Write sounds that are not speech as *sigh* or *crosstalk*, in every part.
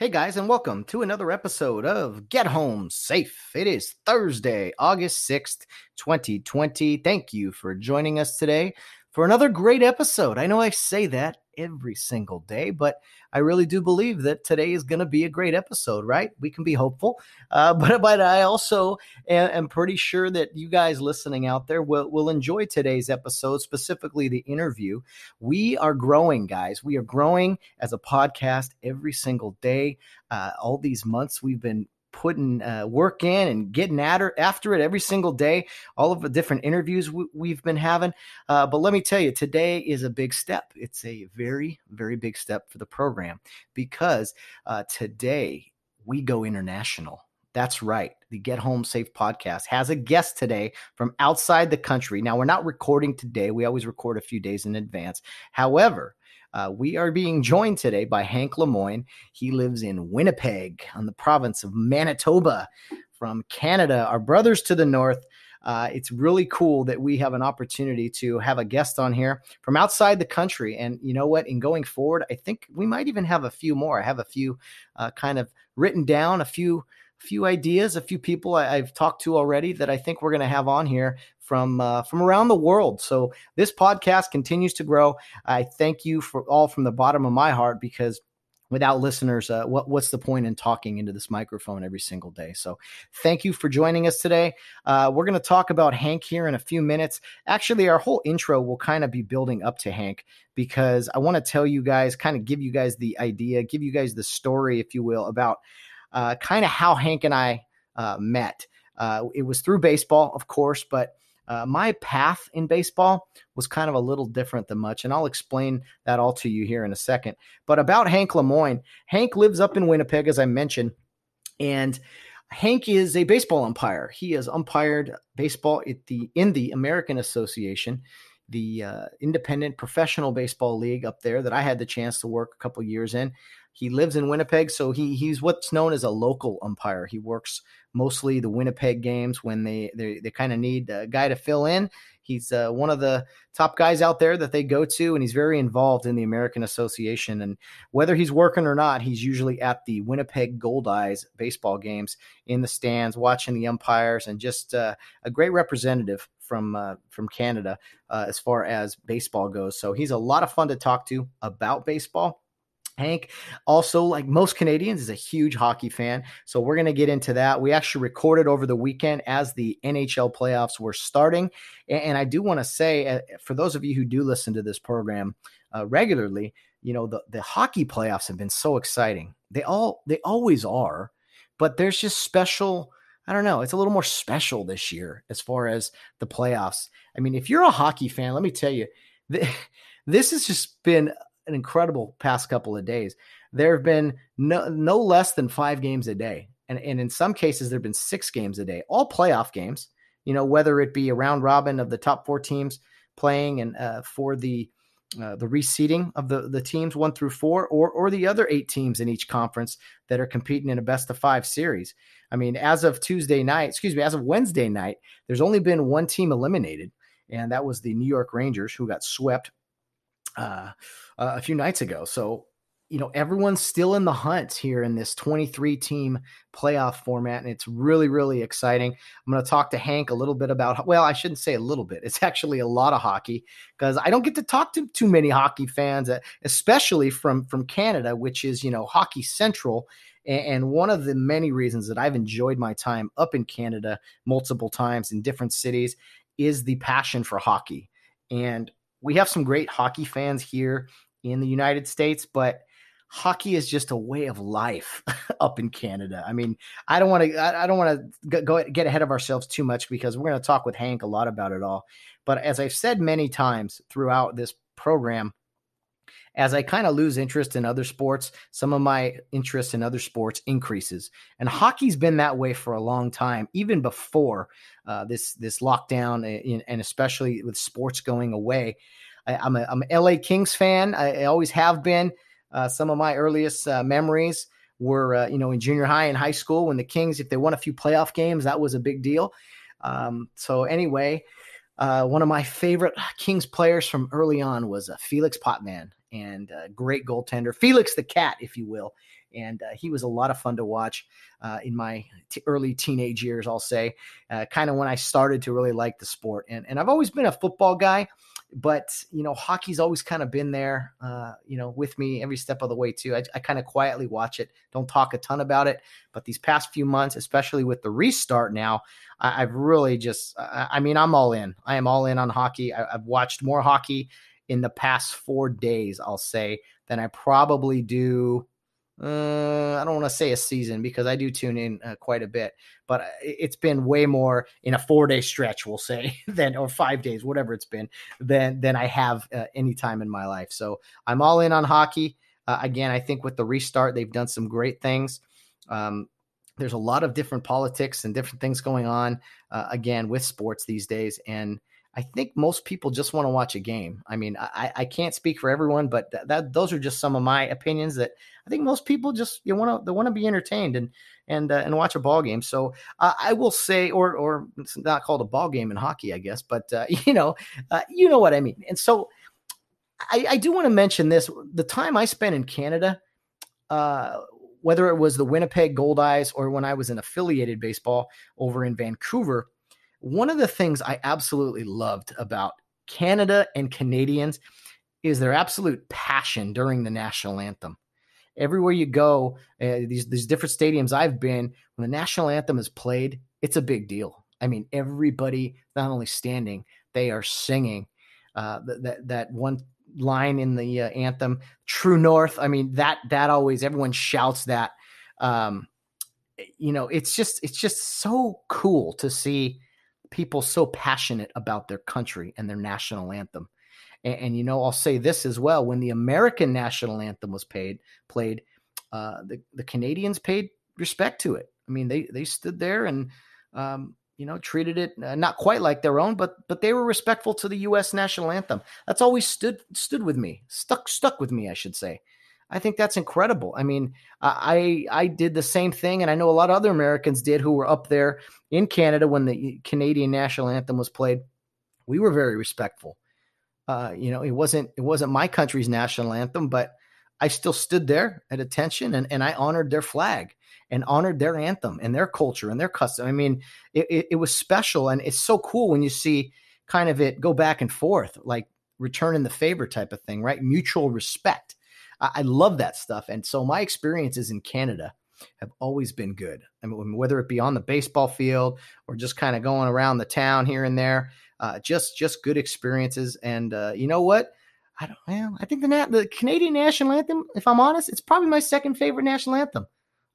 Hey guys, and welcome to another episode of Get Home Safe. It is Thursday, August 6th, 2020. Thank you for joining us today for another great episode. I know I say that every single day, but I really do believe that today is going to be a great episode, right? We can be hopeful, uh, *laughs* but but I also am, am, pretty sure that you guys listening out there will, will enjoy today's episode, specifically the interview. We are growing, guys. We are growing as a podcast every single day. Uh, all these months we've been putting uh, work in and getting at her after it every single day. All of the different interviews w- we've been having. Uh, but let me tell you, today is a big step. It's a very, very big step for the program because uh, today we go international. That's right. The Get Home Safe podcast has a guest today from outside the country. Now, we're not recording today. We always record a few days in advance. However, uh, we are being joined today by Hank Lemoine. He lives in Winnipeg on the province of Manitoba from Canada, our brothers to the north. Uh, it's really cool that we have an opportunity to have a guest on here from outside the country. And you know what? In going forward, I think we might even have a few more. I have a few uh, kind of written down, a few few ideas, a few people I, have talked to already that I think we're going to have on here from uh, from around the world. So this podcast continues to grow. I thank you for all from the bottom of my heart because without listeners, uh, what, what's the point in talking into this microphone every single day? So, thank you for joining us today. Uh, we're going to talk about Hank here in a few minutes. Actually, our whole intro will kind of be building up to Hank because I want to tell you guys, kind of give you guys the idea, give you guys the story, if you will, about uh, kind of how Hank and I uh, met. Uh, it was through baseball, of course, but uh, my path in baseball was kind of a little different than much, and I'll explain that all to you here in a second. But about Hank Lemoine, Hank lives up in Winnipeg, as I mentioned, and Hank is a baseball umpire. He has umpired baseball at the in the American Association, the uh, independent professional baseball league up there that I had the chance to work a couple years in. He lives in Winnipeg, so he he's what's known as a local umpire. He works mostly the Winnipeg games when they they, they kind of need a guy to fill in. He's uh, one of the top guys out there that they go to, and he's very involved in the American Association. And whether he's working or not, he's usually at the Winnipeg Goldeyes baseball games in the stands, watching the umpires, and just uh, a great representative from uh, from Canada uh, as far as baseball goes. So he's a lot of fun to talk to about baseball. Hank, also, like most Canadians, is a huge hockey fan. So we're going to get into that. We actually recorded over the weekend as the NHL playoffs were starting. And, I do want to say, for those of you who do listen to this program uh, regularly, you know, the, the hockey playoffs have been so exciting. They all, they always are, but there's just special. I don't know. It's a little more special this year as far as the playoffs. I mean, if you're a hockey fan, let me tell you, *laughs* this has just been an incredible past couple of days. There have been no, no less than five games a day. And, and in some cases, there have been six games a day, all playoff games, you know, whether it be a round robin of the top four teams playing and uh, for the uh, the reseeding of the, the teams one through four, or or the other eight teams in each conference that are competing in a best of five series. I mean, as of Tuesday night, excuse me, as of Wednesday night, there's only been one team eliminated, and that was the New York Rangers, who got swept uh, a few nights ago. So, you know, everyone's still in the hunt here in this 23 team playoff format, and it's really, really exciting. I'm going to talk to Hank a little bit about, well, I shouldn't say a little bit. It's actually a lot of hockey because I don't get to talk to too many hockey fans, uh, especially from from Canada, which is you know hockey central. And one of the many reasons that I've enjoyed my time up in Canada multiple times in different cities is the passion for hockey. And we have some great hockey fans here in the United States, but hockey is just a way of life *laughs* up in Canada. I mean, I don't want to I don't want to go get ahead of ourselves too much because we're going to talk with Hank a lot about it all. But as I've said many times throughout this program, as I kind of lose interest in other sports, some of my interest in other sports increases. And hockey's been that way for a long time, even before uh, this this lockdown, uh, and especially with sports going away. I, am a I'm a LA Kings fan. I, I always have been. Uh, some of my earliest uh, memories were, uh, you know, in junior high and high school when the Kings, if they won a few playoff games, that was a big deal. Um, so anyway, uh, one of my favorite Kings players from early on was Felix Potvin and great goaltender, Felix the Cat, if you will. And uh, he was a lot of fun to watch uh, in my t- early teenage years, I'll say, uh, kind of when I started to really like the sport. And, and I've always been a football guy, but, you know, hockey's always kind of been there, uh, you know, with me every step of the way, too. I, I kind of quietly watch it, don't talk a ton about it. But these past few months, especially with the restart now, I, have really just, I, I mean, I'm all in. I am all in on hockey. I, I've watched more hockey in the past four days, I'll say, than I probably do. Uh, I don't want to say a season because I do tune in uh, quite a bit, but it's been way more in a four day stretch, we'll say, *laughs* than or five days, whatever it's been, than than I have uh, any time in my life. So I'm all in on hockey. Uh, again, I think with the restart, they've done some great things. Um, there's a lot of different politics and different things going on uh, again with sports these days, and I think most people just want to watch a game. I mean, I, I can't speak for everyone, but th- that those are just some of my opinions. That I think most people just you want to they want to be entertained and and uh, and watch a ball game. So uh, I will say, or or it's not called a ball game in hockey, I guess, but uh, *laughs* you know, uh, you know what I mean. And so I, I do want to mention this: the time I spent in Canada, uh, whether it was the Winnipeg Goldeyes or when I was in affiliated baseball over in Vancouver one of the things I absolutely loved about Canada and Canadians is their absolute passion during the national anthem. Everywhere you go, uh, these these different stadiums I've been, when the national anthem is played, it's a big deal. I mean, everybody not only standing, they are singing uh, that that one line in the uh, anthem, "True North." I mean, that that always everyone shouts that. Um, you know, it's just it's just so cool to see people so passionate about their country and their national anthem. And, and, you know, I'll say this as well: when the American national anthem was paid, played, uh, the the Canadians paid respect to it. I mean, they they stood there and um, you know treated it uh, not quite like their own, but but they were respectful to the U.S. national anthem. That's always stood stood with me, stuck stuck with me, I should say. I think that's incredible. I mean, I I did the same thing, and I know a lot of other Americans did who were up there in Canada when the Canadian national anthem was played. We were very respectful. Uh, you know, it wasn't it wasn't my country's national anthem, but I still stood there at attention and, and I honored their flag and honored their anthem and their culture and their custom. I mean, it, it, it was special, and it's so cool when you see kind of it go back and forth, like returning the favor type of thing, right? Mutual respect I, I love that stuff. And so my experiences in Canada have always been good. I mean, whether it be on the baseball field or just kind of going around the town here and there, uh, just just good experiences. And uh, you know what? I don't. Well, I think the the Canadian national anthem. If I'm honest, it's probably my second favorite national anthem.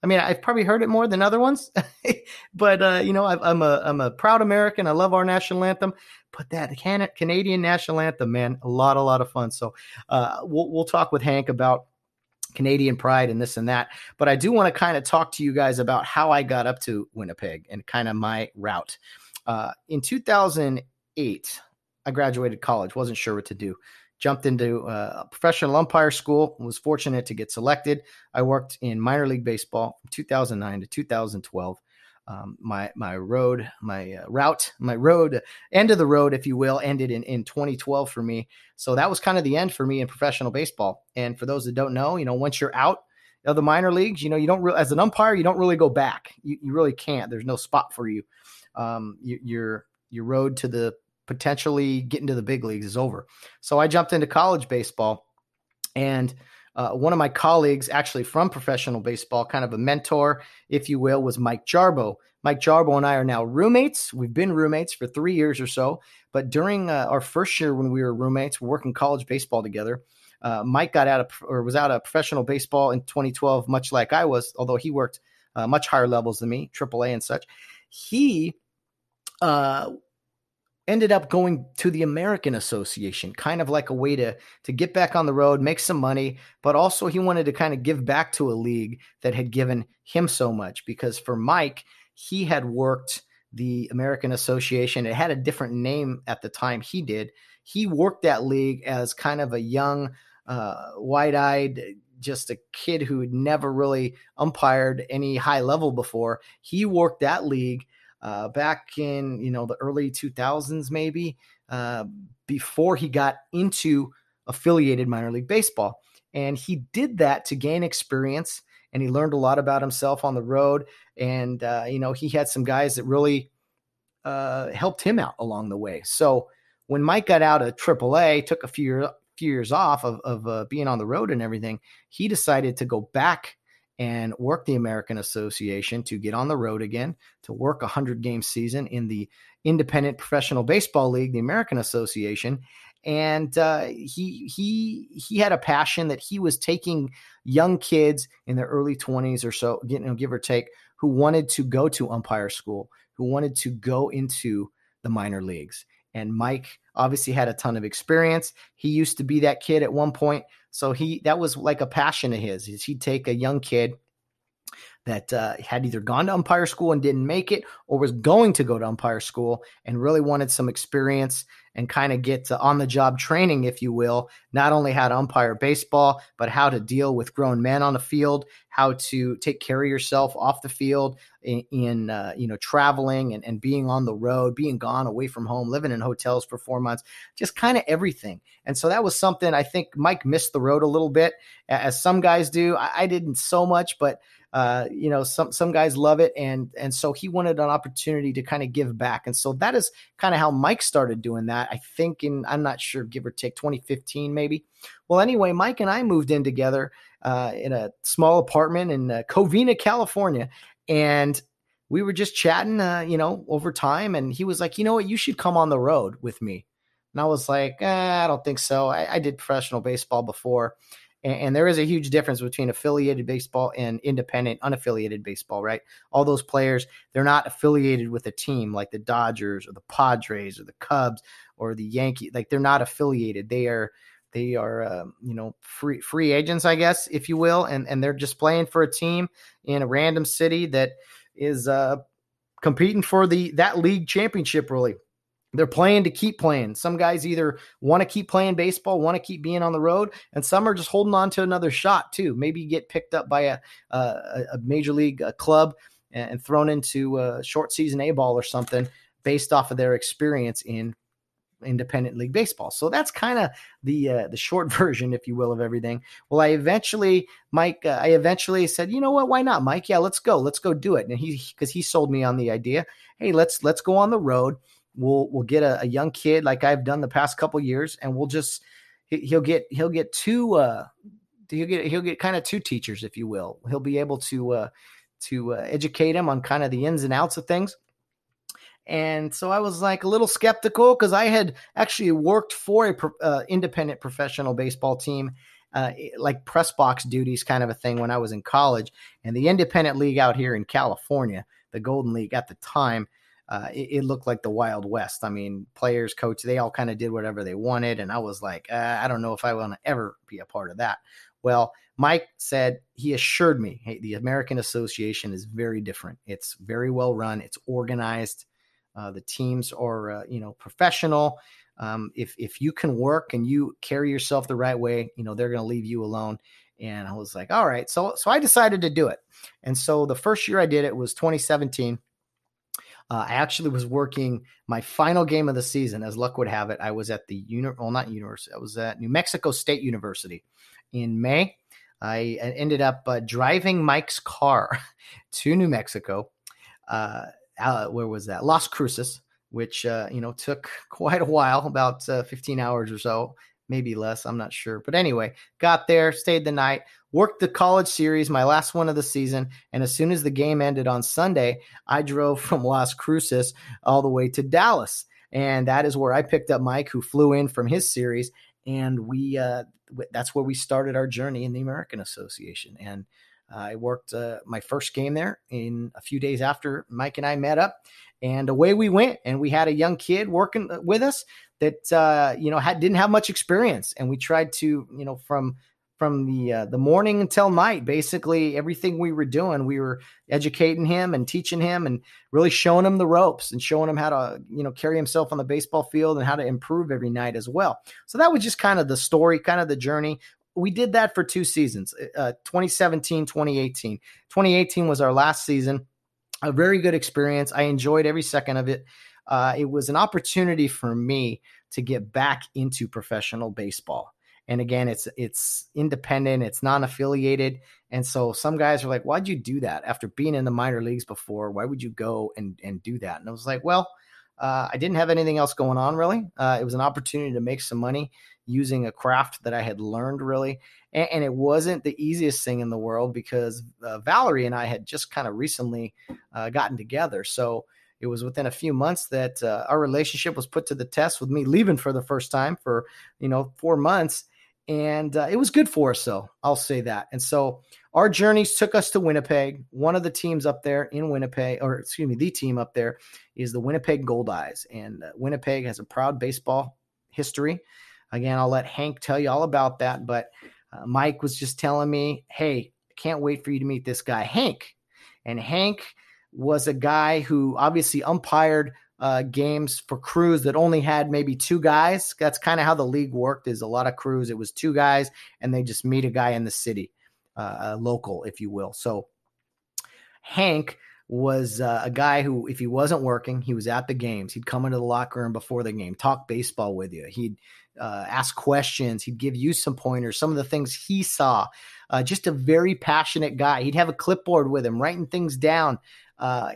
I mean, I've probably heard it more than other ones, *laughs* but uh, you know, i am a I'm a proud American. I love our national anthem. But that Can- Canadian national anthem, man, a lot, a lot of fun. So uh, we'll we'll talk with Hank about Canadian pride and this and that. But I do want to kind of talk to you guys about how I got up to Winnipeg and kind of my route. Uh, in 2008, I graduated college, wasn't sure what to do jumped into uh, professional umpire school was fortunate to get selected. I worked in minor league baseball from 2009 to 2012 um, my my road my uh, route my road end of the road if you will ended in, in 2012 for me. So that was kind of the end for me in professional baseball. And for those that don't know you know once you're out of the minor leagues you know you don't re- as an umpire you don't really go back. You, you really can't. There's no spot for you. Um, you, your your road to the potentially getting to the big leagues is over. So I jumped into college baseball, and uh, one of my colleagues, actually from professional baseball, kind of a mentor, if you will, was Mike Jarbo. Mike Jarbo and I are now roommates. We've been roommates for three years or so. But during uh, our first year when we were roommates, working college baseball together. Uh, Mike got out of or was out of professional baseball in 2012, much like I was, although he worked uh, much higher levels than me, AAA and such. He uh, ended up going to the American Association, kind of like a way to to get back on the road, make some money, but also he wanted to kind of give back to a league that had given him so much because for Mike, he had worked the American Association. It had a different name at the time he did. He worked that league as kind of a young, uh, wide eyed, just a kid who had never really umpired any high level before. He worked that league uh, back in you know the early 2000s, maybe uh, before he got into affiliated minor league baseball, and he did that to gain experience and he learned a lot about himself on the road. And uh, you know, he had some guys that really uh, helped him out along the way. So when Mike got out of AAA, took a few few years off of, of uh, being on the road and everything, he decided to go back and work the American Association to get on the road again, to work a 100 game season in the Independent Professional Baseball League, the American Association and uh, he he he had a passion that he was taking young kids in their early 20s or so, you know, give or take, who wanted to go to umpire school, who wanted to go into the minor leagues. And Mike obviously had a ton of experience. He used to be that kid at one point, so he that was like a passion of his. Is he'd take a young kid that uh, had either gone to umpire school and didn't make it or was going to go to umpire school and really wanted some experience and kind of get on the job training, if you will, not only how to umpire baseball, but how to deal with grown men on the field, how to take care of yourself off the field in, in uh, you know, traveling and, and being on the road, being gone away from home, living in hotels for four months, just kind of everything. And so that was something I think Mike missed the road a little bit, as some guys do. I, I didn't so much, but uh, you know, some some guys love it, and and so he wanted an opportunity to kind of give back, and so that is kind of how Mike started doing that. I think in I'm not sure, give or take 2015 maybe. Well, anyway, Mike and I moved in together uh, in a small apartment in uh, Covina, California, and we were just chatting, uh, you know, over time, and he was like, you know what, you should come on the road with me, and I was like, eh, I don't think so. I, I did professional baseball before and, and, there is a huge difference between affiliated baseball and independent, unaffiliated baseball, right? All those players, they're not affiliated with a team like the Dodgers or the Padres or the Cubs or the Yankees. Like they're not affiliated. They are they are um, you know free free agents, I guess, if you will, and and they're just playing for a team in a random city that is uh, competing for the that league championship, really they're playing to keep playing. Some guys either want to keep playing baseball, want to keep being on the road, and some are just holding on to another shot too. Maybe get picked up by a a, a major league uh, club and thrown into a short season A ball or something based off of their experience in independent league baseball. So that's kind of the uh, the short *laughs* version, if you will, of everything. Well, I eventually, Mike, uh, I eventually said, you know what, why not, Mike? Yeah, let's go, let's go do it. And he, because he sold me on the idea, hey, let's let's go on the road We'll we'll get a, a young kid like I've done the past couple years, and we'll just he'll get he'll get two uh he'll get he'll get kind of two teachers, if you will. He'll be able to uh to uh, educate him on kind of the ins and outs of things. And so I was like a little skeptical because I had actually worked for a uh, independent professional baseball team, uh, like press box duties kind of a thing when I was in college. And the independent league out here in California, the Golden League at the time, uh, it, it, looked like the Wild West. I mean, players, coach, they all kind of did whatever they wanted. And I was like, uh, I don't know if I want to ever be a part of that. Well, Mike said he assured me, hey, the American Association is very different. It's very well run. It's organized. Uh, the teams are, uh, you know, professional. Um, if if you can work and you carry yourself the right way, you know, they're going to leave you alone. And I was like, all right. So so I decided to do it. And so the first year I did it was 2017. Uh, I actually was working my final game of the season, as luck would have it. I was at the uni- well, not university. I was at New Mexico State University in May. I ended up uh, driving Mike's car *laughs* to New Mexico. Uh, where was that? Las Cruces, which uh, you know took quite a while, about uh, 15 hours or so maybe less. I'm not sure. But anyway, got there, stayed the night, worked the college series, my last one of the season. And as soon as the game ended on Sunday, I drove *laughs* from Las Cruces all the way to Dallas. And that is where I picked up Mike, who flew in from his series. And we, uh, that's where we started our journey in the American Association. And I worked uh, my first game there in a few days after Mike and I met up. and away we went. And we had a young kid working with us that uh, you know had didn't have much experience, and we tried to you know from from the uh, the morning until night basically everything we were doing we were educating him and teaching him and really showing him the ropes and showing him how to you know carry himself on the baseball field and how to improve every night as well. So that was just kind of the story kind of the journey. We did that for two seasons uh, 2017 2018 2018 was our last season. A very good experience. I enjoyed every second of it uh, it was an opportunity for me to get back into professional baseball and again, it's it's independent, it's non-affiliated. And so some guys are like, why'd you do that after being in the minor leagues before? Why would you go and and do that? And I was like, well, uh, I didn't have anything else going on really. Uh, it was an opportunity to make some money using a craft that I had learned really. And, it wasn't the easiest thing in the world because uh, Valerie and I had just kind of recently uh, gotten together. So it was within a few months that uh, our relationship was put to the test with me leaving for the first time for, you know, four months and uh, it was good for us. So I'll say that. And so our journeys took us to Winnipeg. One of the teams up there in Winnipeg, or excuse me, the team up there is the Winnipeg Goldeyes, and uh, Winnipeg has a proud baseball history. Again, I'll let Hank tell you all about that. But uh, Mike was just telling me, "Hey, can't wait for you to meet this guy, Hank." And Hank was a guy who obviously umpired uh, games for crews that only had maybe two guys. That's kind of how the league worked. Is a lot of crews. It was two guys, and they just meet a guy in the city, uh, local, if you will. So Hank was uh, a guy who, if he wasn't working, he was at the games. He'd come into the locker room before the game, talk baseball with you. He'd uh, ask questions. He'd give you some pointers, some of the things he saw. Uh, just a very passionate guy. He'd have a clipboard with him, writing things down uh,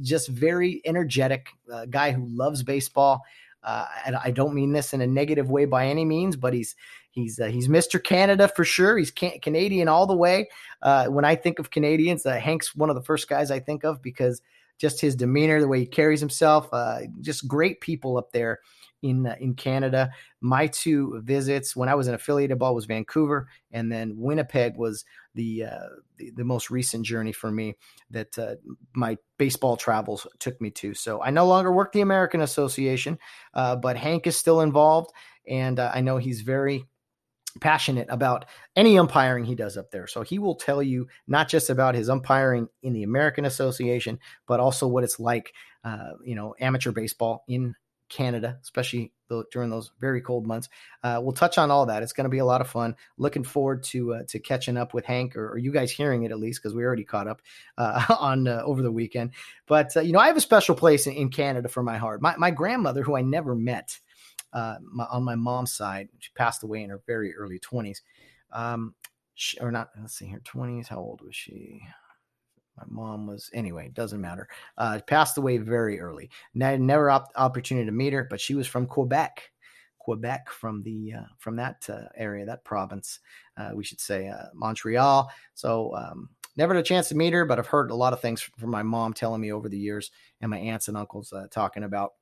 just very energetic uh, guy who loves baseball. Uh, and I don't mean this in a negative way by any means, but he's he's uh, he's Mr. Canada for sure. He's can- Canadian all the way. Uh, when I think of Canadians, uh, Hank's one of the first guys I think of because just his demeanor, the way he carries himself, just great people up there in uh, in Canada. My two visits when I was an affiliated ball was Vancouver, and then Winnipeg was the uh, the, the, most recent journey for me that uh, my baseball travels took me to. So I no longer work the American Association, uh, but Hank is still involved, and uh, I know he's very passionate about any umpiring he does up there. So he will tell you not just about his umpiring in the American Association, but also what it's like, uh, you know, amateur baseball in Canada, especially during those very cold months. Uh, we'll touch on all that. It's going to be a lot of fun. Looking forward to uh, to catching up with Hank, or, or, you guys hearing it at least, because we already caught up uh, *laughs* on uh, over the weekend. But uh, you know, I have a special place in, in, Canada for my heart. My my grandmother, who I never met, uh, my, on my mom's side, she passed away in her very early twenties. Um, she, or not? Let's see here, twenties. How old was she? My mom was anyway doesn't matter uh passed away very early never op- opportunity to meet her but she was from quebec quebec from the uh, from that uh, area that province uh, we should say uh, montreal so um, never had a chance to meet her but i've heard a lot of things from my mom telling me over the years and my aunts and uncles uh, talking about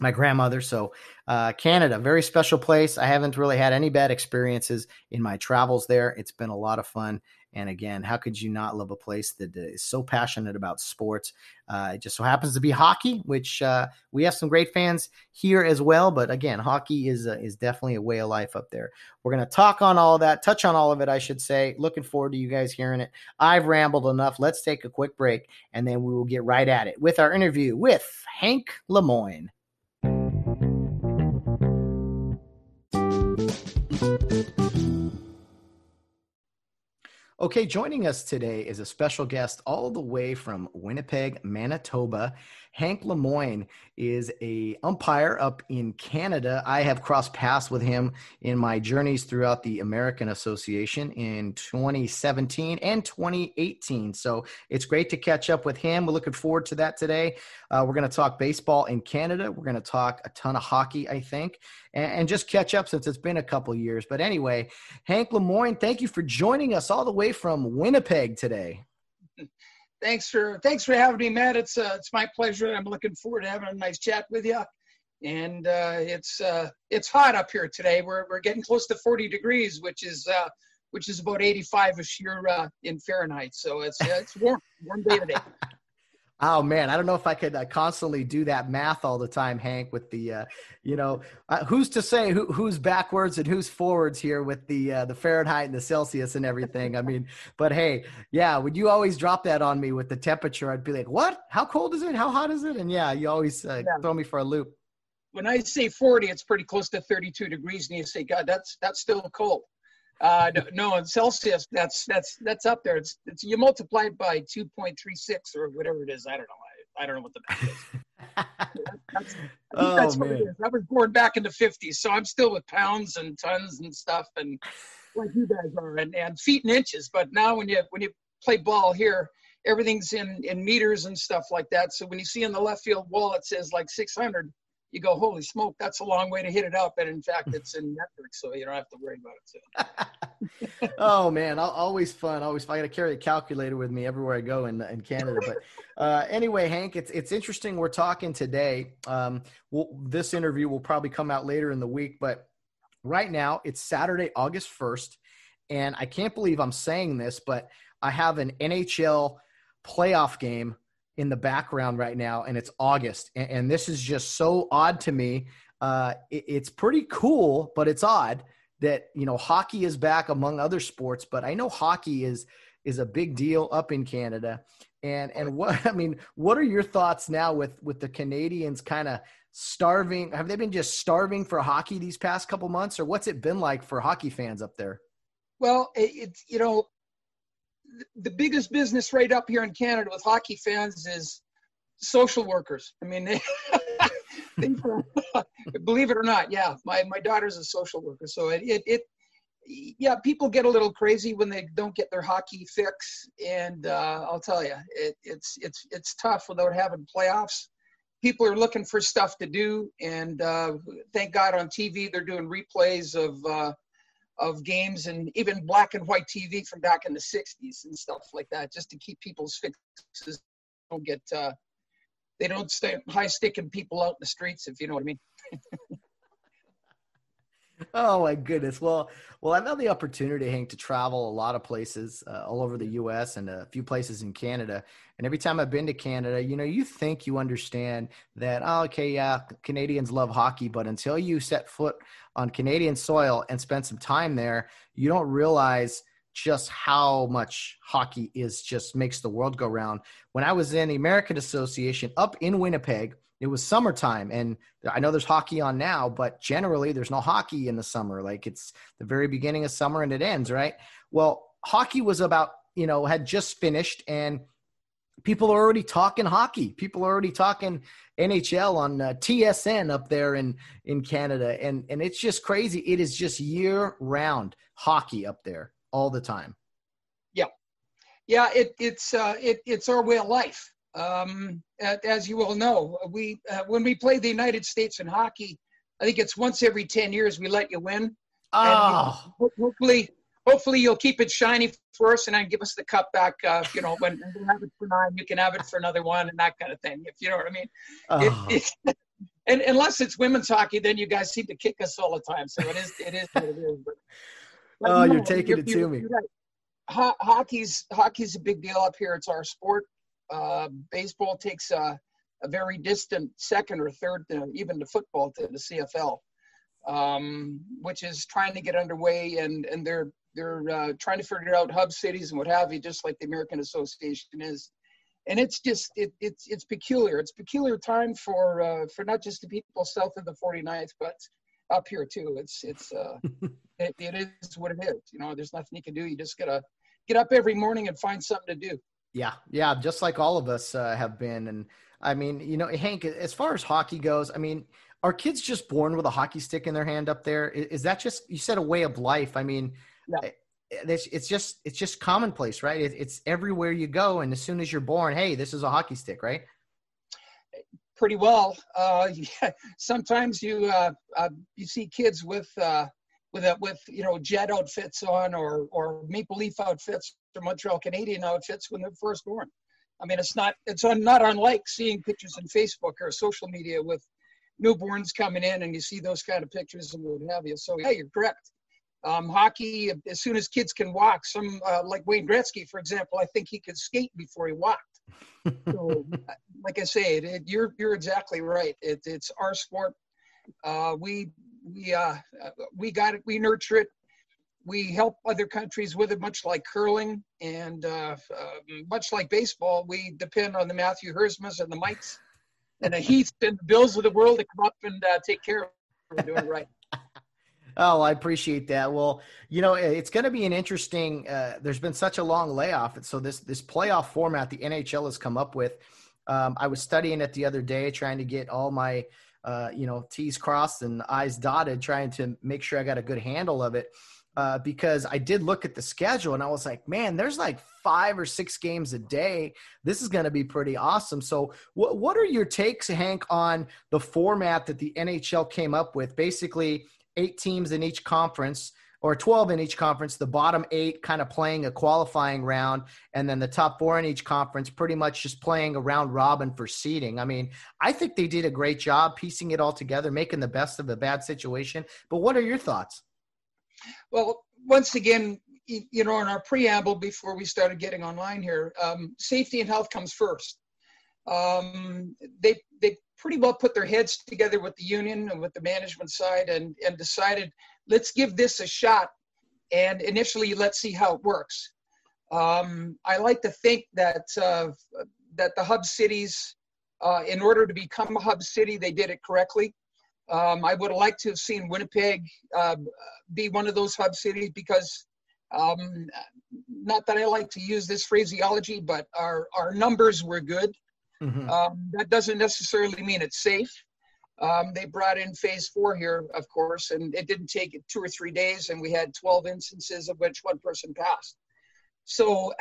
my grandmother. So, uh, Canada, very special place. I haven't really had any bad experiences in my travels there. It's been a lot of fun. And again, how could you not love a place that is so passionate about sports? Uh, it just so happens to be hockey, which uh, we have some great fans here as well. But again, hockey is uh, is definitely a way of life up there. We're going to talk on all of that, touch on all of it, I should say. Looking forward to you guys hearing it. I've rambled enough. Let's take a quick break, and then we will get right at it with our interview with Hank Lemoine. Okay, joining us today is a special guest all the way from Winnipeg, Manitoba. Hank Lemoine is a umpire up in Canada. I have crossed paths with him in my journeys throughout the American Association in 2017 and 2018. So it's great to catch up with him. We're looking forward to that today. Uh, we're going to talk baseball in Canada. We're going to talk a ton of hockey, I think, and, and just catch up since it's been a couple years. But anyway, Hank Lemoine, thank you for joining us all the way from Winnipeg today. Thanks for thanks for having me, Matt. It's uh, it's my pleasure. I'm looking forward to having a nice chat with you. And uh, it's uh, it's hot up here today. We're we're getting close to 40 degrees, which is uh, which is about 85 ish here uh, in Fahrenheit. So it's uh, it's warm warm day today. *laughs* Oh man, I don't know if I could uh, constantly do that math all the time, Hank. With the, uh, you know, uh, who's to say who, who's backwards and who's forwards here with the uh, the Fahrenheit and the Celsius and everything. I mean, but hey, yeah, would you always drop that on me with the temperature? I'd be like, what? How cold is it? How hot is it? And yeah, you always uh, yeah. throw me for a loop. When I say 40, it's pretty close to 32 degrees, and you say, God, that's that's still cold. Uh, no, in Celsius, that's that's that's up there. It's, it's you multiply it by 2.36 or whatever it is. I don't know. I, I don't know what the math is. *laughs* that's, oh, that's man. what it is. I was born back in the 50s, so I'm still with pounds and tons and stuff, and like you guys are, and, and feet and inches. But now when you when you play ball here, everything's in in meters and stuff like that. So when you see on the left field wall it says like 600, you go, holy smoke, that's a long way to hit it up. And in fact, it's in metrics, so you don't have to worry about it too. *laughs* oh man, always fun. Always fun. I got to carry a calculator with me everywhere I go in, in Canada. But *laughs* uh, anyway, Hank, it's it's interesting. We're talking today. Um, we'll, this interview will probably come out later in the week, but right now it's Saturday, August first, and I can't believe I'm saying this, but I have an NHL playoff game in the background right now, and it's August, and, and this is just so odd to me. Uh, it, it's pretty cool, but it's odd that you know hockey is back among other sports. But I know hockey is is a big deal up in Canada, and and what *laughs* I mean, what are your thoughts now with with the Canadians kind of starving? Have they been just starving for hockey these past couple months, or what's it been like for hockey fans up there? Well, it's you know the biggest business right up here in Canada with hockey fans is social workers. I mean, they, *laughs* they *laughs* believe it or not, yeah, my, my daughter's a social worker. So it, it, it, yeah, people get a little crazy when they don't get their hockey fix. And uh, I'll tell you, it, it's, it's, it's tough without having playoffs. People are looking for stuff to do. And uh, thank God on TV, they're doing replays of, uh, of games and even black and white TV from back in the 60s and stuff like that, just to keep people's fixes don't get uh, they don't stay high sticking people out in the streets, if you know what I mean. *laughs* oh my goodness! Well, well, I've had the opportunity, Hank, to travel a lot of places uh, all over the U.S. and a few places in Canada. And every time I've been to Canada, you know, you think you understand that. Oh, okay, yeah, Canadians love hockey, but until you set foot on Canadian soil and spend some time there, you don't realize just how much hockey is just makes the world go round. When I was in the American Association up in Winnipeg, it was summertime and I know there's hockey on now, but generally there's no hockey in the summer. Like it's the very beginning of summer and it ends, right? Well, hockey was about, you know, had just finished and people are already talking hockey. People are already talking NHL on uh, TSN up there in in Canada, and and it's just crazy. It is just year round hockey up there all the time. Yeah, yeah. It it's uh, it it's our way of life. Um, as you all know, we uh, when we play the United States in hockey, I think it's once every ten years we let you win. Oh. And hopefully, hopefully you'll keep it shiny for us and then give us the cup back. Uh, you know, when we have it for nine, you can have it for another one and that kind of thing. If you know what I mean. Oh. It, it, *laughs* and unless it's women's hockey, then you guys seem to kick us all the time. So it is, it is what it is. But, but oh, you're taking you're, it to me. Right. Ho- hockey's hockey's a big deal up here. It's our sport. Uh, baseball takes a, a, very distant second or third, to, even to football, to the CFL, um, which is trying to get underway, and and they're they're uh, trying to figure out hub cities and what have you, just like the American Association is. And it's just it, it's it's peculiar. It's peculiar time for uh, for not just the people south of the 49th, but up here too. It's it's uh, *laughs* it, it is what it is. You know, there's nothing you can do. You just gotta get up every morning and find something to do. Yeah, yeah, just like all of us uh, have been. And I mean, you know, Hank, as far as hockey goes, I mean, are kids just born with a hockey stick in their hand up there? Is, is that just you said a way of life? I mean, yeah. it's, it's just it's just commonplace, right? It, it's everywhere you go, and as soon as you're born, hey, this is a hockey stick, right? Pretty well. Uh, *laughs* yeah. Sometimes you uh, uh, you see kids with uh, with a, with you know jet outfits on or or maple leaf outfits or Montreal Canadian outfits when they're first born. I mean, it's not it's not unlike seeing pictures on Facebook or social media with newborns coming in and you see those kind of pictures and what have you. So yeah, you're correct. Um, hockey, as soon as kids can walk, some uh, like Wayne Gretzky, for example, I think he could skate before he walked. so, *laughs* like I say, it, it, you're you're exactly right. It, it's our sport. Uh, we we uh, we got it. We nurture it. We help other countries with it, much like curling and uh, uh much like baseball. We depend on the Matthew Hersmas and the Mikes and the *laughs* Heaths and the Bills of the world to come up and uh, take care of. We're doing right. *laughs* Oh, I appreciate that. Well, you know, it's going to be an interesting. Uh, there's been such a long layoff, and so this this playoff format the NHL has come up with. Um, I was studying it the other day, trying to get all my, uh, you know, T's crossed and I's dotted, trying to make sure I got a good handle of it. Uh, because I did look at the schedule and I was like, man, there's like five or six games a day. This is going to be pretty awesome. So, what what are your takes, Hank, on the format that the NHL came up with? Basically, eight teams in each conference or 12 in each conference, the bottom eight kind of playing a qualifying round, and then the top four in each conference pretty much just playing a round robin for seeding. I mean, I think they did a great job piecing it all together, making the best of a bad situation. But what are your thoughts? Well, once again, you know, in our preamble before we started getting online here, um, safety and health comes first. Um, they they pretty well put their heads together with the union and with the management side and, and decided, let's give this a shot. And initially, let's see how it works. Um, I like to think that, uh, that the hub cities, uh, in order to become a hub city, they did it correctly. Um, I would have liked to have seen Winnipeg uh, be one of those hub cities because, um, not that I like to use this phraseology, but our, our numbers were good. Mm-hmm. Um, that doesn't necessarily mean it's safe. Um, they brought in phase four here, of course, and it didn't take two or three days, and we had 12 instances of which one person passed. So,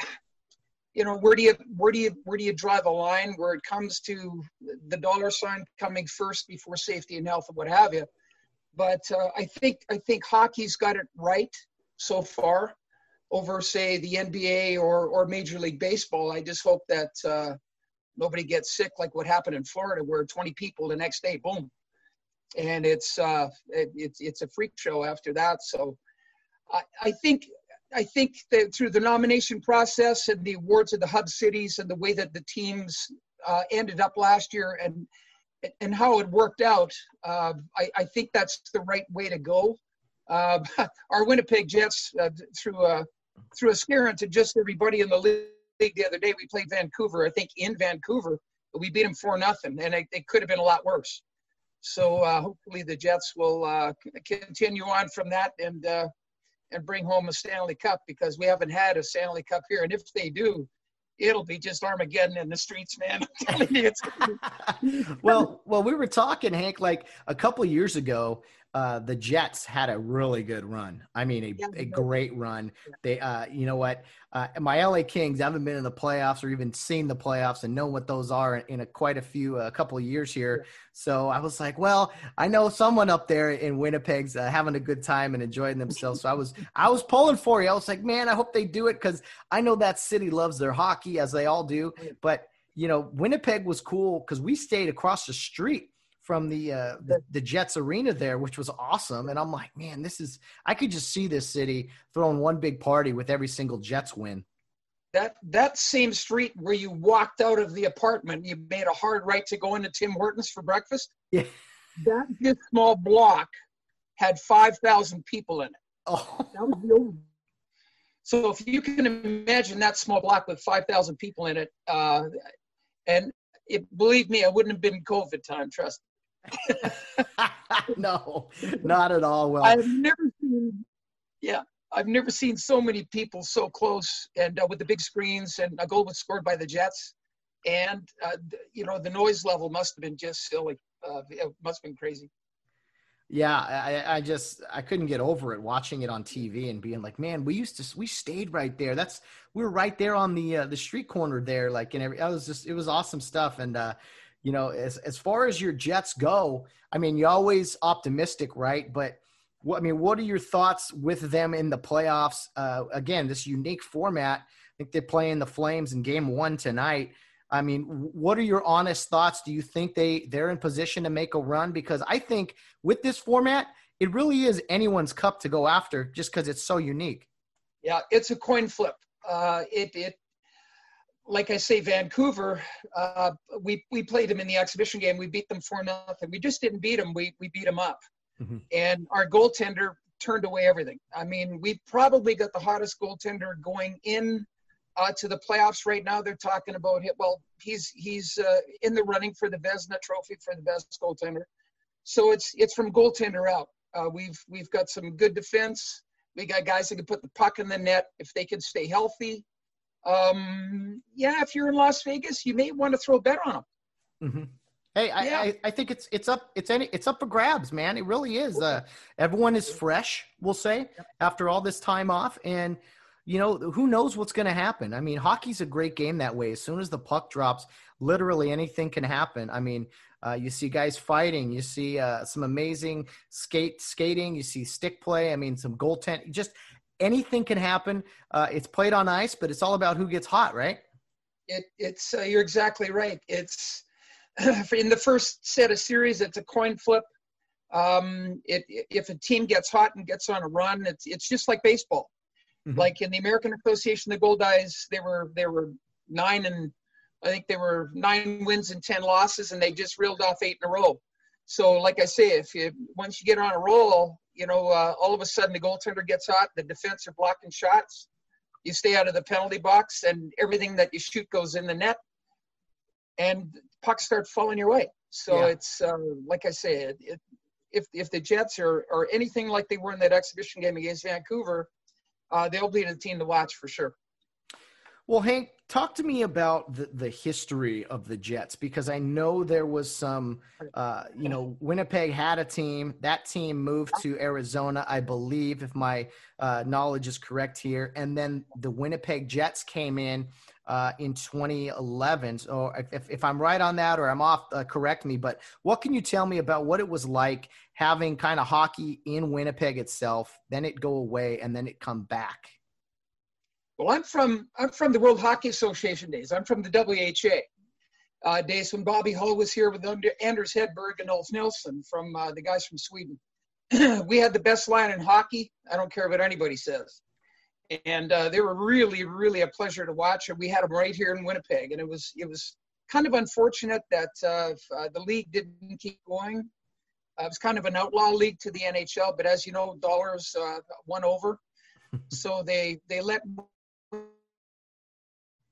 you know, where do you where do you where do you draw the line where it comes to the dollar sign coming first before safety and health and what have you? But uh, I think I think hockey's got it right so far over, say, the NBA or or Major League Baseball. I just hope that. Uh, nobody gets sick like what happened in Florida, where 20 people the next day, boom, and it's uh, it, it's it's a freak show after that. So I, I think I think that through the nomination process and the awards of the hub cities and the way that the teams uh, ended up last year and and how it worked out, uh, I, I, think that's the right way to go. Uh, *laughs* our Winnipeg Jets uh, through a through a scare into just everybody in the league league the other day. We played Vancouver, I think in Vancouver, we beat them four nothing, and it, it, could have been a lot worse. So uh, hopefully the Jets will uh, continue on from that and uh, and bring home a Stanley Cup because we haven't had a Stanley Cup here, and if they do, it'll be just Armageddon in the streets, man. *laughs* *laughs* well, well, we were talking, Hank, like a couple years ago uh, the Jets had a really good run. I mean, a, a great run. They, uh, you know what? Uh, my LA Kings haven't been in the playoffs or even seen the playoffs and know what those are in a, quite a few, a couple of years here. So I was like, well, I know someone up there in Winnipeg's uh, having a good time and enjoying themselves. So I was, I was pulling for you. I was like, man, I hope they do it because I know that city loves their hockey as they all do. But you know, Winnipeg was cool because we stayed across the street from the, uh, the, the Jets arena there, which was awesome. And I'm like, man, this is I could just see this city throwing one big party with every single Jets win. That that same street where you walked out of the apartment, you made a hard right to go into Tim Hortons for breakfast. Yeah, that this small block had five thousand people in it. Oh, that was the old. So if you can imagine that small block with five thousand people in it, uh, and it, believe me, it wouldn't have been COVID time. Trust *laughs* no, *laughs* not at all. Well, I've never seen, yeah, I've never seen so many people so close and uh, with the big screens. And a goal was scored by the Jets, and uh, you know the noise level must have been just silly. Uh, it must have been crazy. Yeah, I, I just I couldn't get over it watching it on TV and being like, man, we used to we stayed right there. That's we were right there on the uh, the street corner there, like and every. I was just it was awesome stuff and. uh you know, as as far as your Jets go, I mean, you're always optimistic, right? But what, I mean, what are your thoughts with them in the playoffs? Uh, again, this unique format. I think they're playing the Flames in Game One tonight. I mean, what are your honest thoughts? Do you think they they're in position to make a run? Because I think with this format, it really is anyone's cup to go after, just because it's so unique. Yeah, it's a coin flip. Uh, it it like I say, Vancouver, uh, we we played them in the exhibition game. We beat them for nothing. We just didn't beat them. We we beat them up, mm-hmm. and our goaltender turned away everything. I mean, we probably got the hottest goaltender going in uh, to the playoffs right now. They're talking about it. Well, he's he's uh, in the running for the Vezina Trophy for the best goaltender. So it's it's from goaltender out. Uh, we've we've got some good defense. We got guys that can put the puck in the net if they can stay healthy. Um, yeah, if you're in Las Vegas, you may want to throw a bet on them. Mm-hmm. Hey, I, yeah. I, I, think it's it's up it's any it's up for grabs, man. It really is. Uh, everyone is fresh, we'll say, after all this time off, and you know who knows what's going to happen. I mean, hockey's a great game that way. As soon as the puck drops, literally anything can happen. I mean, uh, you see guys fighting, you see uh, some amazing skate skating, you see stick play. I mean, some goaltend. Just anything can happen. Uh, it's played on ice, but it's all about who gets hot, right? It, it's uh, you're exactly right. It's *sighs* in the first set of series, it's a coin flip. Um, it, if a team gets hot and gets on a run, it's it's just like baseball. Mm-hmm. Like in the American Association, the Goldeyes, they were they were nine and I think they were nine wins and ten losses, and they just reeled off eight in a row. So, like I say, if you once you get on a roll, you know, uh, all of a sudden the goaltender gets hot, the defense are blocking shots, you stay out of the penalty box, and everything that you shoot goes in the net, and pucks start falling your way. So yeah. it's uh, like I say, it, it, if if the Jets are are anything like they were in that exhibition game against Vancouver, uh, they'll be the team to watch for sure. Well, Hank, talk to me about the, the history of the Jets because I know there was some, uh, you know, Winnipeg had a team. That team moved to Arizona, I believe, if my uh, knowledge is correct here. And then the Winnipeg Jets came in uh, in 2011. So if, if I'm right on that or I'm off, uh, correct me. But what can you tell me about what it was like having kind of hockey in Winnipeg itself, then it go away and then it come back? Well, I'm from I'm from the World Hockey Association days. I'm from the WHA uh, days when Bobby Hull was here with Anders Hedberg and Ulf Nilsson from uh, the guys from Sweden. *clears throat* we had the best line in hockey. I don't care what anybody says and uh, they were really, really a pleasure to watch. And we had them right here in Winnipeg, and it was it was kind of unfortunate that uh, uh, the league didn't keep going. Uh, it was kind of an outlaw league to the NHL, but as you know, dollars uh, won over, *laughs* so they they let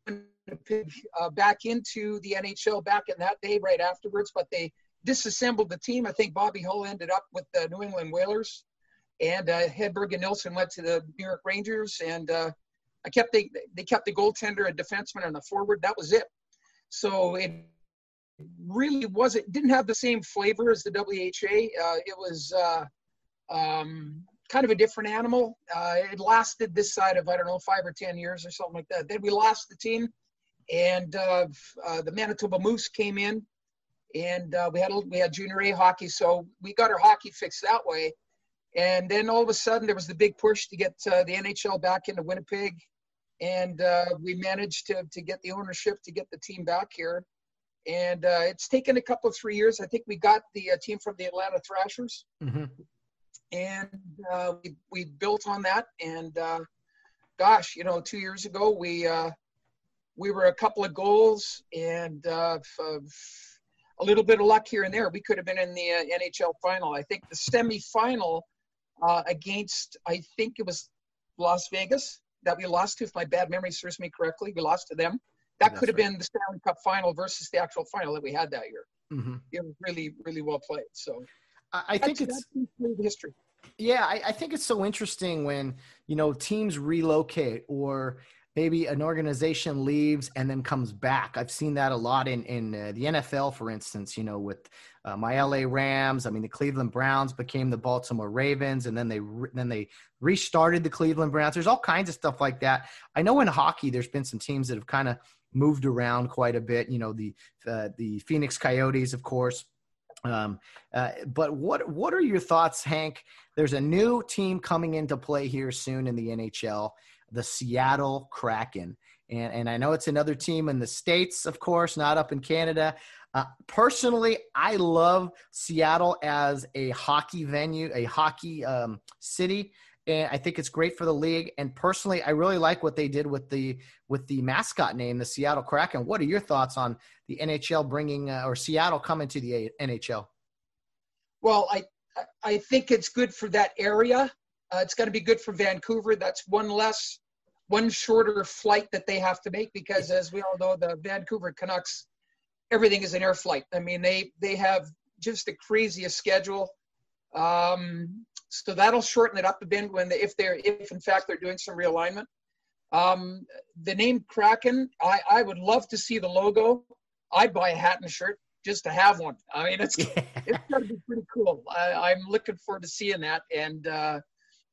uh, back into the NHL back in that day right afterwards, but they disassembled the team. I think Bobby Hull ended up with the New England Whalers and uh, Hedberg and Nilsson went to the New York Rangers, and uh, I kept they they kept the goaltender, a defenseman, and a forward. That was it. So it really wasn't didn't have the same flavor as the WHA. Uh, it was uh, um, kind of a different animal. Uh, it lasted this side of I don't know five or ten years or something like that. Then we lost the team, and uh, uh, the Manitoba Moose came in, and uh, we had we had junior A hockey. So we got our hockey fixed that way. And then all of a sudden, there was the big push to get uh, the NHL back into Winnipeg, and uh, we managed to to get the ownership to get the team back here. And it's taken a couple of three years. I think we got the team from the Atlanta Thrashers, mm-hmm. And uh, we we built on that. And uh, gosh, you know, two years ago we we were a couple of goals and a little bit of luck here and there. We could have been in the NHL final. I think the semifinal uh, against, I think it was Las Vegas that we lost to, if my bad memory serves me correctly. We lost to them. That That's could have right. been the Stanley Cup final versus the actual final that we had that year. Mm-hmm. It was really, really well played. So I think it's history. Yeah, I, I, think it's so interesting when you know teams relocate or maybe an organization leaves and then comes back. I've seen that a lot in in uh, the NFL, for instance. You know, with uh, my LA Rams. I mean, the Cleveland Browns became the Baltimore Ravens, and then they re- then they restarted the Cleveland Browns. There's all kinds of stuff like that. I know in hockey, there's been some teams that have kind of moved around quite a bit. You know, the uh, the Phoenix Coyotes, of course. Um, uh, but what what are your thoughts, Hank? There's a new team coming into play here soon in the NHL the Seattle Kraken. And, and I know it's another team in the States, of course, not up in Canada. Uh, personally, I love Seattle as a hockey venue, a hockey um, city. and I think it's great for the league. And personally, I really like what they did with the with the mascot name, the Seattle Kraken. What are your thoughts on the NHL bringing uh, or Seattle coming to the NHL? Well, I I think it's good for that area. Uh, it's going to be good for Vancouver. That's one less, one shorter flight that they have to make because, as we all know, the Vancouver Canucks, everything is an air flight. I mean, they they have just the craziest schedule. Um, so that'll shorten it up a bit when they, if they're if in fact they're doing some realignment. Um, the name Kraken, I, I would love to see the logo. I'd buy a hat and a shirt just to have one. I mean, it's *laughs* it's going to be pretty cool. I, am looking forward to seeing that and uh,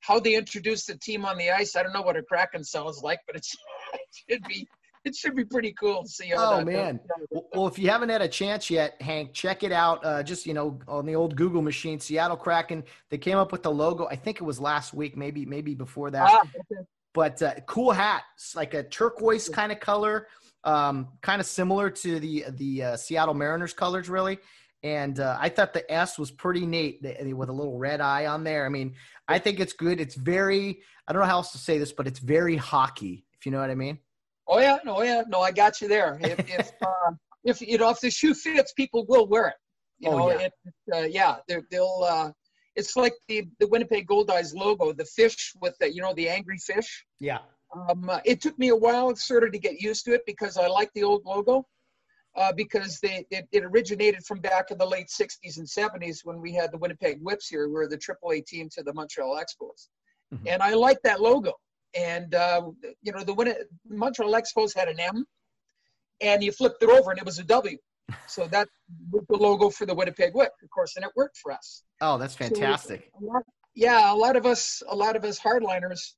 how they introduce the team on the ice. I don't know what a Kraken sounds like, but it's, *laughs* it should be it should be pretty cool to see. oh that, man! well, if you haven't had a chance yet, Hank, check it out. Uh, just you know, on the old Google machine, Seattle Kraken. They came up with the logo. I think it was last week, maybe maybe before that. Ah, okay. But uh, cool hat, it's like a turquoise kind of color, um, kind of similar to the the uh, Seattle Mariners colors, really. And uh, I thought the S was pretty neat with a little red eye on there. I mean, I think it's good. It's very, I don't know how else to say this, but it's very hockey, if you know what I mean. Oh yeah, no, yeah, no, I got you there. If if, *laughs* uh, if you know if the shoe fits, people will wear it. You oh, know, yeah, it, uh, yeah they'll. Uh, it's like the the Winnipeg Goldeyes logo, the fish with the you know the angry fish. Yeah. Um, uh, it took me a while sort of to get used to it because I like the old logo. Uh, because they it, it, originated from back in the late 60s and 70s when we had the Winnipeg Whips here. We were the AAA team to the Montreal Expos. Mm-hmm. And I like that logo and uh, you know the it, Montreal Expos had an M, and you flipped it over and it was a W. *laughs* So that was the logo for the Winnipeg Whip, of course, and it worked for us. Oh, that's fantastic. So yeah, a lot of us, a lot of us hardliners,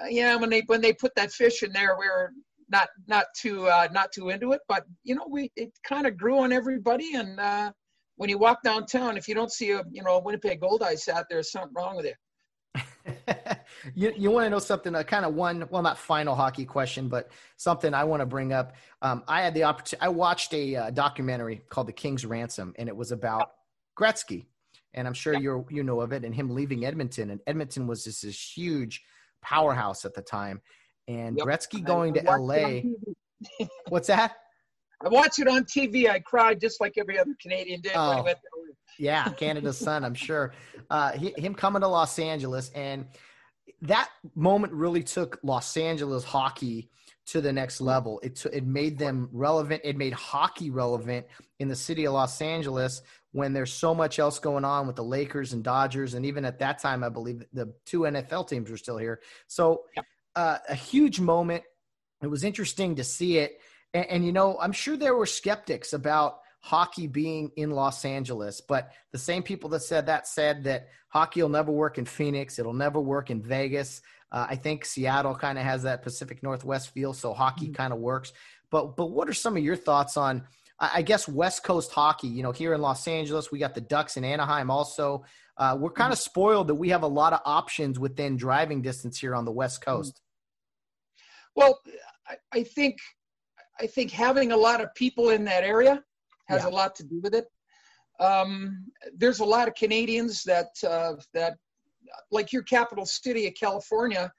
uh, yeah, when they when they put that fish in there, we are not not too uh, not too into it, but you know, we it kind of grew on everybody, and uh, when you walk downtown, if you don't see a you know a Winnipeg Goldeyes hat, there's something wrong with it. *laughs* you you want to know something? A kind of one, well, not final hockey question, but something I want to bring up. Um, I had the opportunity. I watched a uh, documentary called The King's Ransom, and it was about Gretzky, and I'm sure you you know of it, and him leaving Edmonton. And Edmonton was just this huge powerhouse at the time, and yep. Gretzky going to LA. *laughs* What's that? I watched it on TV. I cried just like every other Canadian did oh. yeah, Canada's son, I'm sure. Uh, he, him coming to Los Angeles, and that moment really took Los Angeles hockey to the next level. It t- it made them relevant. It made hockey relevant in the city of Los Angeles when there's so much else going on with the Lakers and Dodgers, and even at that time, I believe the two NFL teams were still here. So, uh, a huge moment. It was interesting to see it, and, and you know, I'm sure there were skeptics about hockey being in Los Angeles. But the same people that said that said that hockey will never work in Phoenix, it'll never work in Vegas. Uh, I think Seattle kind of has that Pacific Northwest feel, so hockey mm-hmm. kind of works. But but what are some of your thoughts on? I guess West Coast hockey. You know, here in Los Angeles, we got the Ducks in Anaheim. Also, uh, we're kind of mm-hmm. spoiled that we have a lot of options within driving distance here on the West mm-hmm. Coast. Well, I, I think I think having a lot of people in that area has yeah. a lot to do with it. Um, there's a lot of Canadians that uh, that like your capital city of California.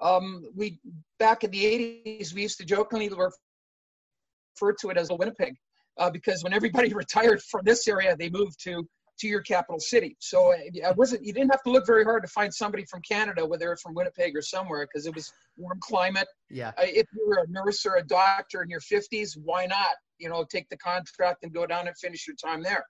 Um, we back in the 80s we used to jokingly refer to it as a Winnipeg uh, because when everybody *laughs* retired from this area, they moved to to your capital city. So uh, I wasn't you didn't have to look very hard to find somebody from Canada, whether it's from Winnipeg or somewhere, because it was warm climate. Yeah. Uh, if you were a nurse or a doctor in your 50s, why not? you know take the contract and go down and finish your time there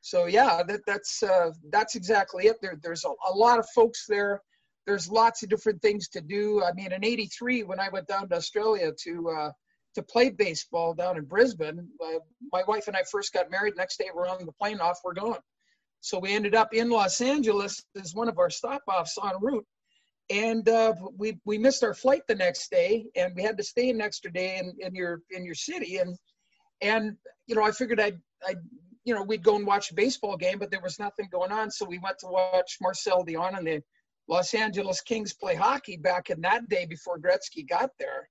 so yeah that, that's uh, that's exactly it there, there's a, a lot of folks there there's lots of different things to do i mean in 83 when i went down to australia to uh, to play baseball down in brisbane. Uh, my wife and i first got married. Next day we're on the plane off we're going so we ended up in los angeles as one of our stop offs en route. And uh, we we missed our flight the next day and we had to stay an extra day in, in your in your city. And and you know, I figured I'd, I'd, you know, we'd go and watch a baseball game, but there was nothing going on, so we went to watch Marcel Dionne and the Los Angeles Kings play hockey back in that day before Gretzky got there.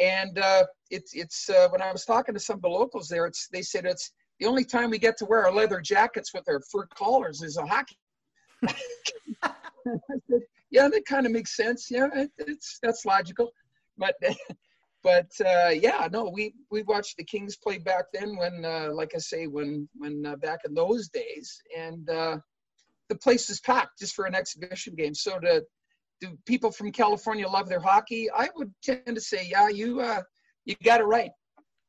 And uh, it's it's uh, when I was talking to some of the locals there, it's they said it's the only time we get to wear our leather jackets with our fur collars is a hockey. *laughs* yeah, that kind of makes sense. Yeah, it, it's that's logical. But *laughs* but uh, yeah, no, we we watched the Kings play back then when, uh, like I say, when when uh, back in those days, and uh, the place is packed just for an exhibition game. So to do people from California love their hockey? I would tend to say, yeah, you uh, you got it right.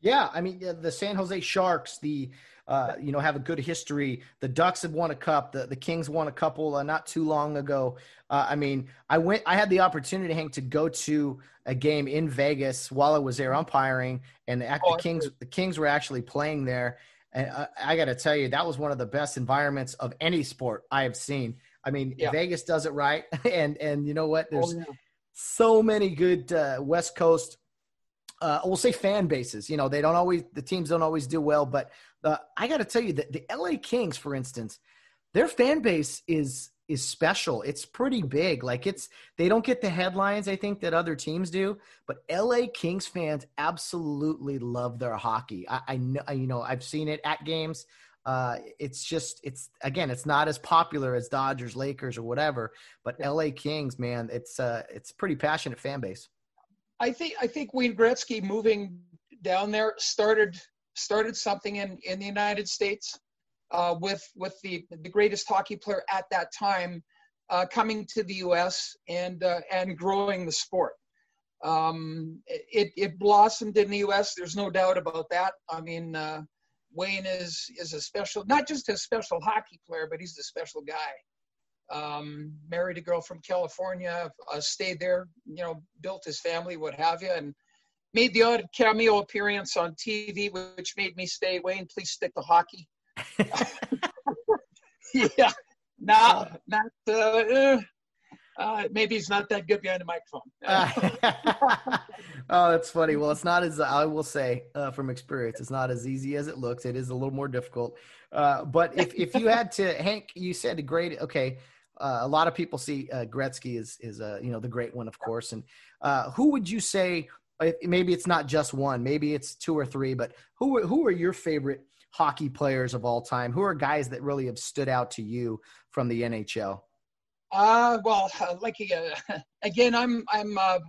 Yeah, I mean the San Jose Sharks, the uh, you know have a good history. The Ducks have won a cup. The the Kings won a couple uh, not too long ago. Uh, I mean, I went. I had the opportunity, Hank, to go to a game in Vegas while I was there umpiring, and the, oh, the Kings the Kings were actually playing there. And I, I got to tell you, that was one of the best environments of any sport I have seen. I mean, yeah. Vegas does it right, *laughs* and and you know what? Oh, There's oh, yeah. so many good uh, West Coast. Uh, we'll say fan bases. You know, they don't always the teams don't always do well, but uh, I got to tell you that the LA Kings, for instance, their fan base is is special. It's pretty big. Like it's they don't get the headlines I think that other teams do, but LA Kings fans absolutely love their hockey. I, I know you know I've seen it at games. Uh, it's just it's again it's not as popular as Dodgers, Lakers, or whatever. But LA Kings, man, it's uh it's pretty passionate fan base. I think I think Wayne Gretzky moving down there started started something in in the United States uh, with with the the greatest hockey player at that time uh, coming to the U.S. and uh, and growing the sport. Um, it it blossomed in the U.S. There's no doubt about that. I mean, uh, Wayne is is a special, not just a special hockey player, but he's a special guy. Um, married a girl from California, uh, stayed there, you know, built his family, what have you, and made the odd cameo appearance on TV, which made me stay. Wayne, please stick to hockey. *laughs* *laughs* yeah, nah, not. Uh, uh, maybe he's not that good behind the microphone. *laughs* oh, that's funny. Well, it's not as I will say uh, from experience. It's not as easy as it looks. It is a little more difficult. Uh, but if if you had to, *laughs* Hank, you said great. Okay, uh, a lot of people see uh, Gretzky is is uh, you know the great one, of course. And who would you say? Maybe it's not just one. Maybe it's two or three. But who who are your favorite hockey players of all time? Who are guys that really have stood out to you from the NHL? Uh, well, uh, *laughs* like uh, *laughs* again, I'm I'm uh,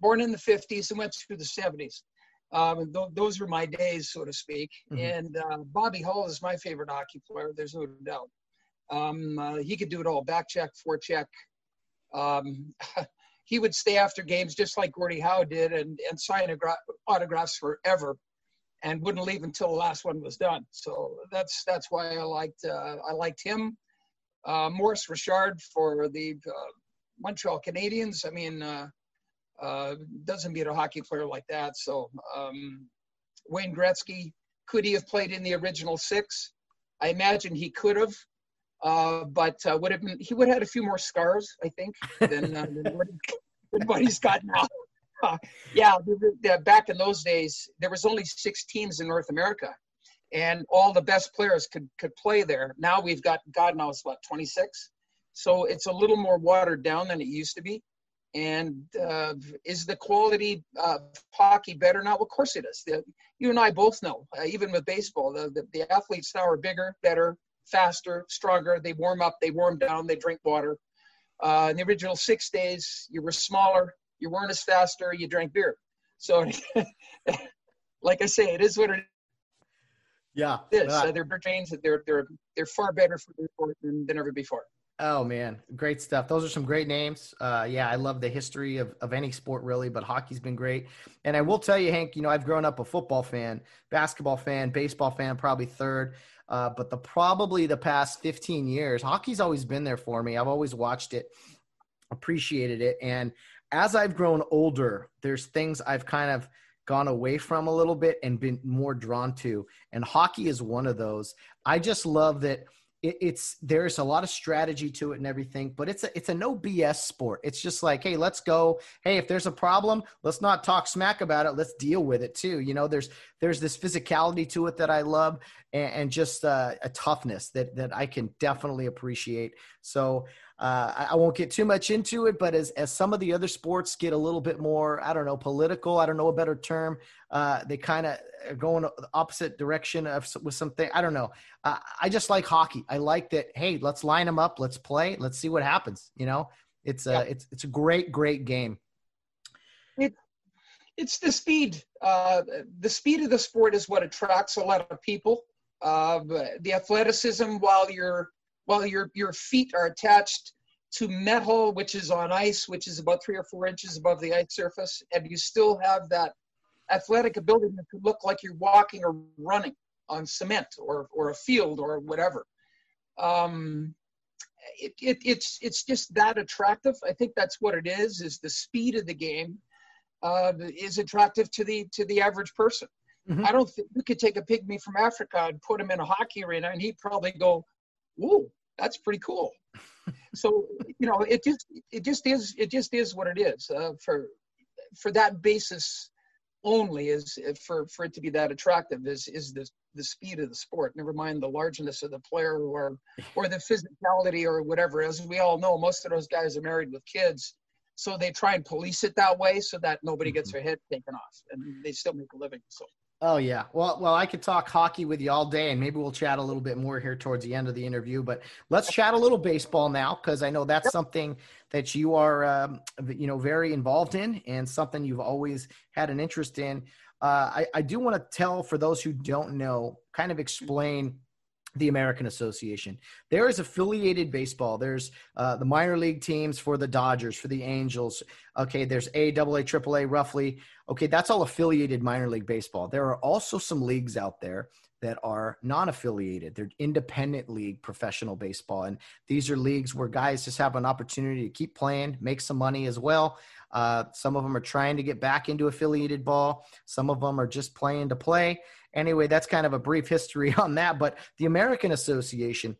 born in the '50s and went through the '70s. Um, th- those were my days, so to speak. Mm-hmm. And uh, Bobby Hull is my favorite hockey player. There's no doubt. Um, uh, he could do it all: back check, forecheck. Um, *laughs* he would stay after games just like Gordie Howe did, and and sign autographs forever and wouldn't leave until the last one was done. So that's that's why I liked uh, I liked him. Uh, Maurice Richard for the uh, Montreal Canadiens. I mean, uh, uh, doesn't beat a hockey player like that. So um, Wayne Gretzky, could he have played in the original six? I imagine he could have, uh, but would have been he would have had a few more scars, I think, than, than, than what he's got now. *laughs* yeah, back in those days, there was only six teams in North America, and all the best players could could play there. Now we've got God knows what 26, so it's a little more watered down than it used to be. And uh, is the quality of hockey better now? Of course it is. The, you and I both know, uh, even with baseball, the, the, the athletes now are bigger, better, faster, stronger. They warm up, they warm down, they drink water. Uh, in the original six days, you were smaller, you weren't as faster, you drank beer. So, *laughs* like I say, it is what it yeah, is. Uh, they're trains. They're they're they're far better for the sport than, than ever before. Oh man, great stuff. Those are some great names. Uh, yeah, I love the history of, of any sport really, but hockey's been great. And I will tell you, Hank, you know, I've grown up a football fan, basketball fan, baseball fan, probably third. Uh, but the probably the past 15 years, hockey's always been there for me. I've always watched it, appreciated it, and as I've grown older, there's things I've kind of gone away from a little bit and been more drawn to. And hockey is one of those. I just love that it, it's there's a lot of strategy to it and everything, but it's a it's a no BS sport. It's just like, hey, let's go. Hey, if there's a problem, let's not talk smack about it. Let's deal with it too. You know, there's there's this physicality to it that I love, and, and just uh, a toughness that that I can definitely appreciate. So uh, I won't get too much into it, but as, as some of the other sports get a little bit more, I don't know, political, I don't know a better term, uh, they kind of go in the opposite direction of with something. I don't know. Uh, I just like hockey. I like that. Hey, let's line them up. Let's play. Let's see what happens. You know, It's a it's it's a great great game. It it's the speed. Uh, the speed of the sport is what attracts a lot of people. Uh, the athleticism, while your while your your feet are attached to metal, which is on ice, which is about three or four inches above the ice surface, and you still have that athletic ability to look like you're walking or running on cement or, or a field or whatever. Um, it, it, it's it's just that attractive. I think that's what it is. Is the speed of the game uh, is attractive to the to the average person. Mm-hmm. I don't think you could take a pygmy from Africa and put him in a hockey arena, and he'd probably go, "Whoa, that's pretty cool." *laughs* so you know, it just it just is it just is what it is uh, for for that basis only is for for it to be that attractive is is the the speed of the sport never mind the largeness of the player or or the physicality or whatever as we all know most of those guys are married with kids so they try and police it that way so that nobody gets mm-hmm. their head taken off and they still make a living so Oh yeah. Well, well, I could talk hockey with you all day, and maybe we'll chat a little bit more here towards the end of the interview. But let's chat a little baseball now, because I know that's something that you are, um, you know, very involved in, and something you've always had an interest in. Uh, I, I do want to tell for those who don't know, kind of explain the American Association. There is affiliated baseball. There's uh, the minor league teams for the Dodgers, for the Angels. Okay, there's A, AA, AAA, roughly. Okay, that's all affiliated minor league baseball. There are also some leagues out there that are non-affiliated. They're independent league professional baseball, and these are leagues where guys just have an opportunity to keep playing, make some money as well. Uh, some of them are trying to get back into affiliated ball. Some of them are just playing to play Anyway, that's kind of a brief history *laughs* on that. But the American Association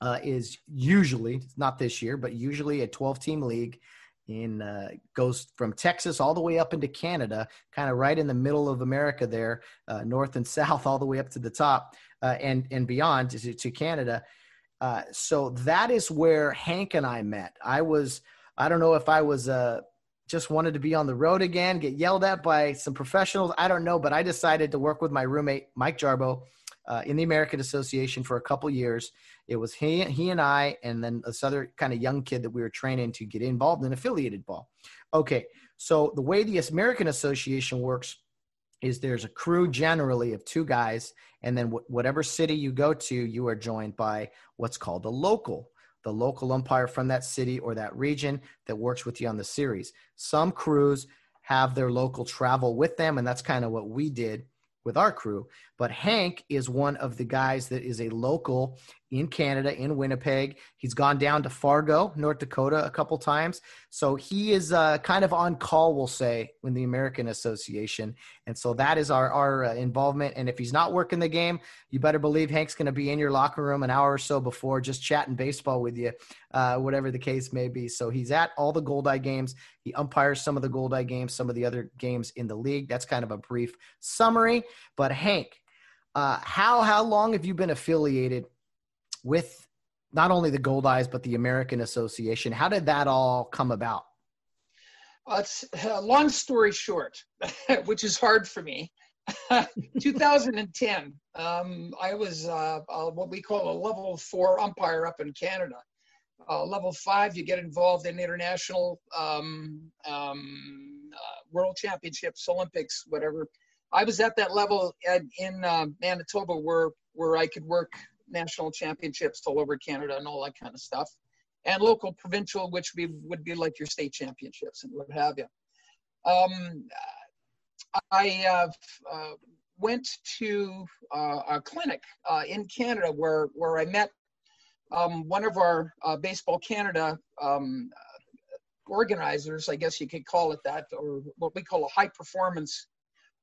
uh, is usually, not this year, but usually a 12 team league in uh, goes from Texas all the way up into Canada, kind of right in the middle of America there, uh, north and *laughs* south, all the way up to the top uh, and and beyond to, to Canada. Uh, so that is where Hank and I met. I was, I don't know if I was a just wanted to be on the road again, get yelled at by some professionals. I don't know, but I decided to work with my roommate, Mike Jarbo, uh, in the American Association for a couple years. It was he, he and I, and then this other kind of young kid that we were training to get involved in affiliated ball. Okay, so the way the American Association works is there's a crew generally of two guys, and then wh- whatever city you go to, you are joined by what's called a local the local umpire from that city or that region that works with you on the series. Some crews have their local travel with them, and that's kind of what we did with our crew. But Hank is one of the guys that is a local in Canada, in Winnipeg. He's gone down to Fargo, North Dakota, a couple times. So he is uh, kind of on call, we'll say, in the American Association. And so that is our, our uh, involvement. And if he's not working the game, you better believe Hank's going to be in your locker room an hour or so before, just chatting baseball with you, uh, whatever the case may be. So he's at all the Goldeye games. He umpires some of the Goldeye games, some of the other games in the league. That's kind of a brief summary. But Hank, uh, how how long have you been affiliated with not only the Goldeyes but the American Association. How did that all come about? Uh, it's uh, long story short, *laughs* which is hard for me. *laughs* 2010, um, I was uh, uh, what we call a level four umpire up in Canada. Uh, level five, you get involved in international um, um, uh, world championships, Olympics, whatever. I was at that level at, in Manitoba where where I could work national championships all over Canada and all that kind of stuff, and local, provincial, which be, would be like your state championships and what have you. Um, I uh, uh, went to uh, a clinic uh, in Canada where where I met um, one of our uh, Baseball Canada um, organizers, I guess you could call it that, or what we call a high performance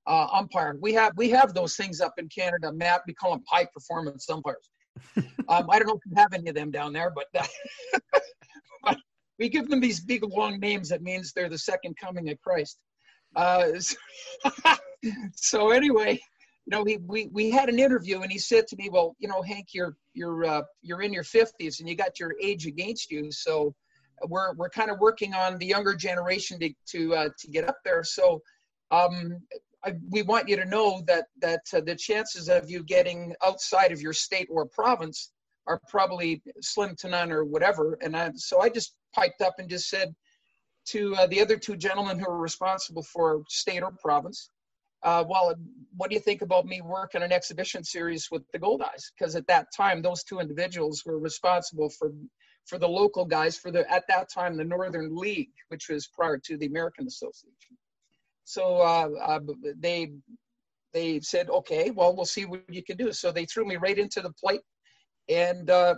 uh, umpire. We have we have those things up in Canada, Matt. We call them high performance umpires. *laughs* um, I don't know if you have any of them down there, but, *laughs* but, we give them these big long names. That means they're the second coming of Christ. Uh, *laughs* so, so, anyway, you know, we, we we had an interview, and he said to me, "Well, you know, Hank, you're you're uh, you're in your 50s, and you got your age against you, so." We're, we're kind of working on the younger generation to to uh, to get up there. So um, I, we want you to know that that uh, the chances of you getting outside of your state or province are probably slim to none or whatever. And I, so I just piped up and just said to uh, the other two gentlemen who were responsible for state or province, uh, well, what do you think about me working an exhibition series with the Goldeyes? Because at that time, those two individuals were responsible for for the local guys for the at that time the Northern League, which was prior to the American Association. So uh, uh, they they said, okay, well, we'll see what you can do. So they threw me right into the plate, and uh,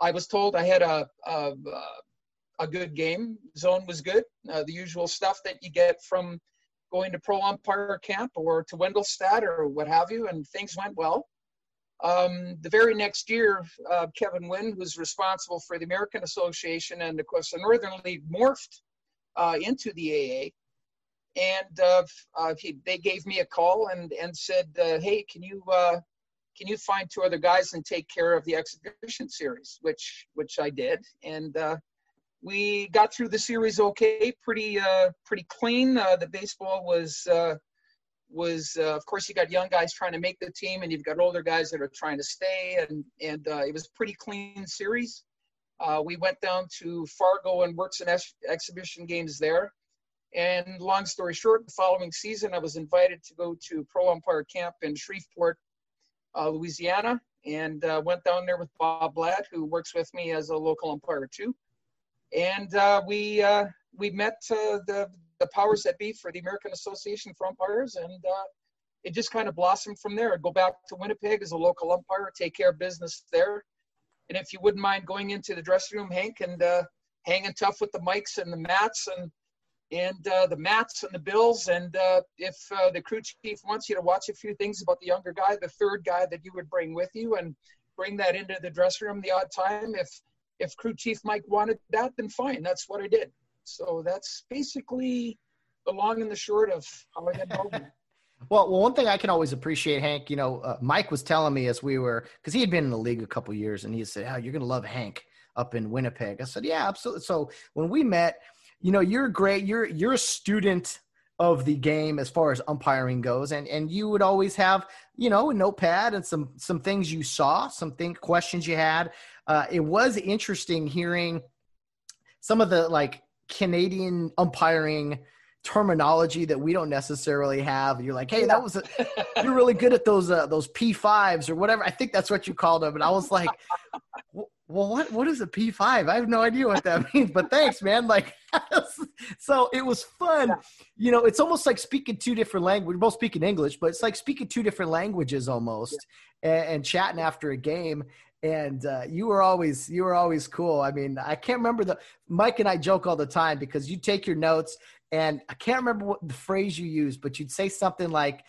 I was told I had a a, a good game. Zone was good. Uh, the usual stuff that you get from going to pro umpire camp or to Wendelstedt or what have you, and things went well. Um, the very next year, uh, Kevin Wynn, who's responsible for the American Association and of course the Northern League, morphed uh, into the AA. And uh, uh, he, they gave me a call and, and said, uh, "Hey, can you uh, can you find two other guys and take care of the exhibition series?" Which which I did, and we got through the series okay, pretty pretty clean. the baseball was was uh, of course you got young guys trying to make the team and you've got older guys that are trying to stay and and uh, it was a pretty clean series uh, we went down to fargo and worked some ex- exhibition games there and long story short the following season i was invited to go to pro umpire camp in shreveport uh, louisiana and uh, went down there with bob blatt who works with me as a local umpire too and uh, we we met the the powers that be for the American Association for Umpires, and uh, it just kind of blossomed from there. I'd go back to Winnipeg as a local umpire, take care of business there, and if you wouldn't mind going into the dressing room, Hank, and uh, hanging tough with the Mikes and the Matts and and uh, the Matts and the bills, and uh, if uh, the crew chief wants you to watch a few things about the younger guy, the third guy that you would bring with you, and bring that into the dressing room the odd time, if if crew chief Mike wanted that, then fine, that's what I did. So that's basically the long and the short of how I got involved. *laughs* well, well, one thing I can always appreciate, Hank. You know, uh, Mike was telling me as we were because he had been in the league a couple years, and he said, "Oh, you're gonna love Hank up in Winnipeg." I said, "Yeah, absolutely." So when we met, you know, you're great. You're you're a student of the game as far as umpiring goes and and you would always have you know a notepad and some some things you saw some think questions you had uh, it was interesting hearing some of the like Canadian umpiring terminology that we don't necessarily have. You're like, hey, that was a, you're really good at those uh, those P5s or whatever. I think that's what you called them. And I was like, *laughs* well, what what is a P5? I have no idea what that *laughs* means. But thanks, man. Like, *laughs* so it was fun. You know, it's almost like speaking two different languages. We're both speaking English, but it's like speaking two different languages almost, yeah. and, and chatting after a game and uh, you were always you were always cool. I mean, I can't remember the Mike and I joke all the time because you take your notes and I can't remember what the phrase you used, but you'd say something like,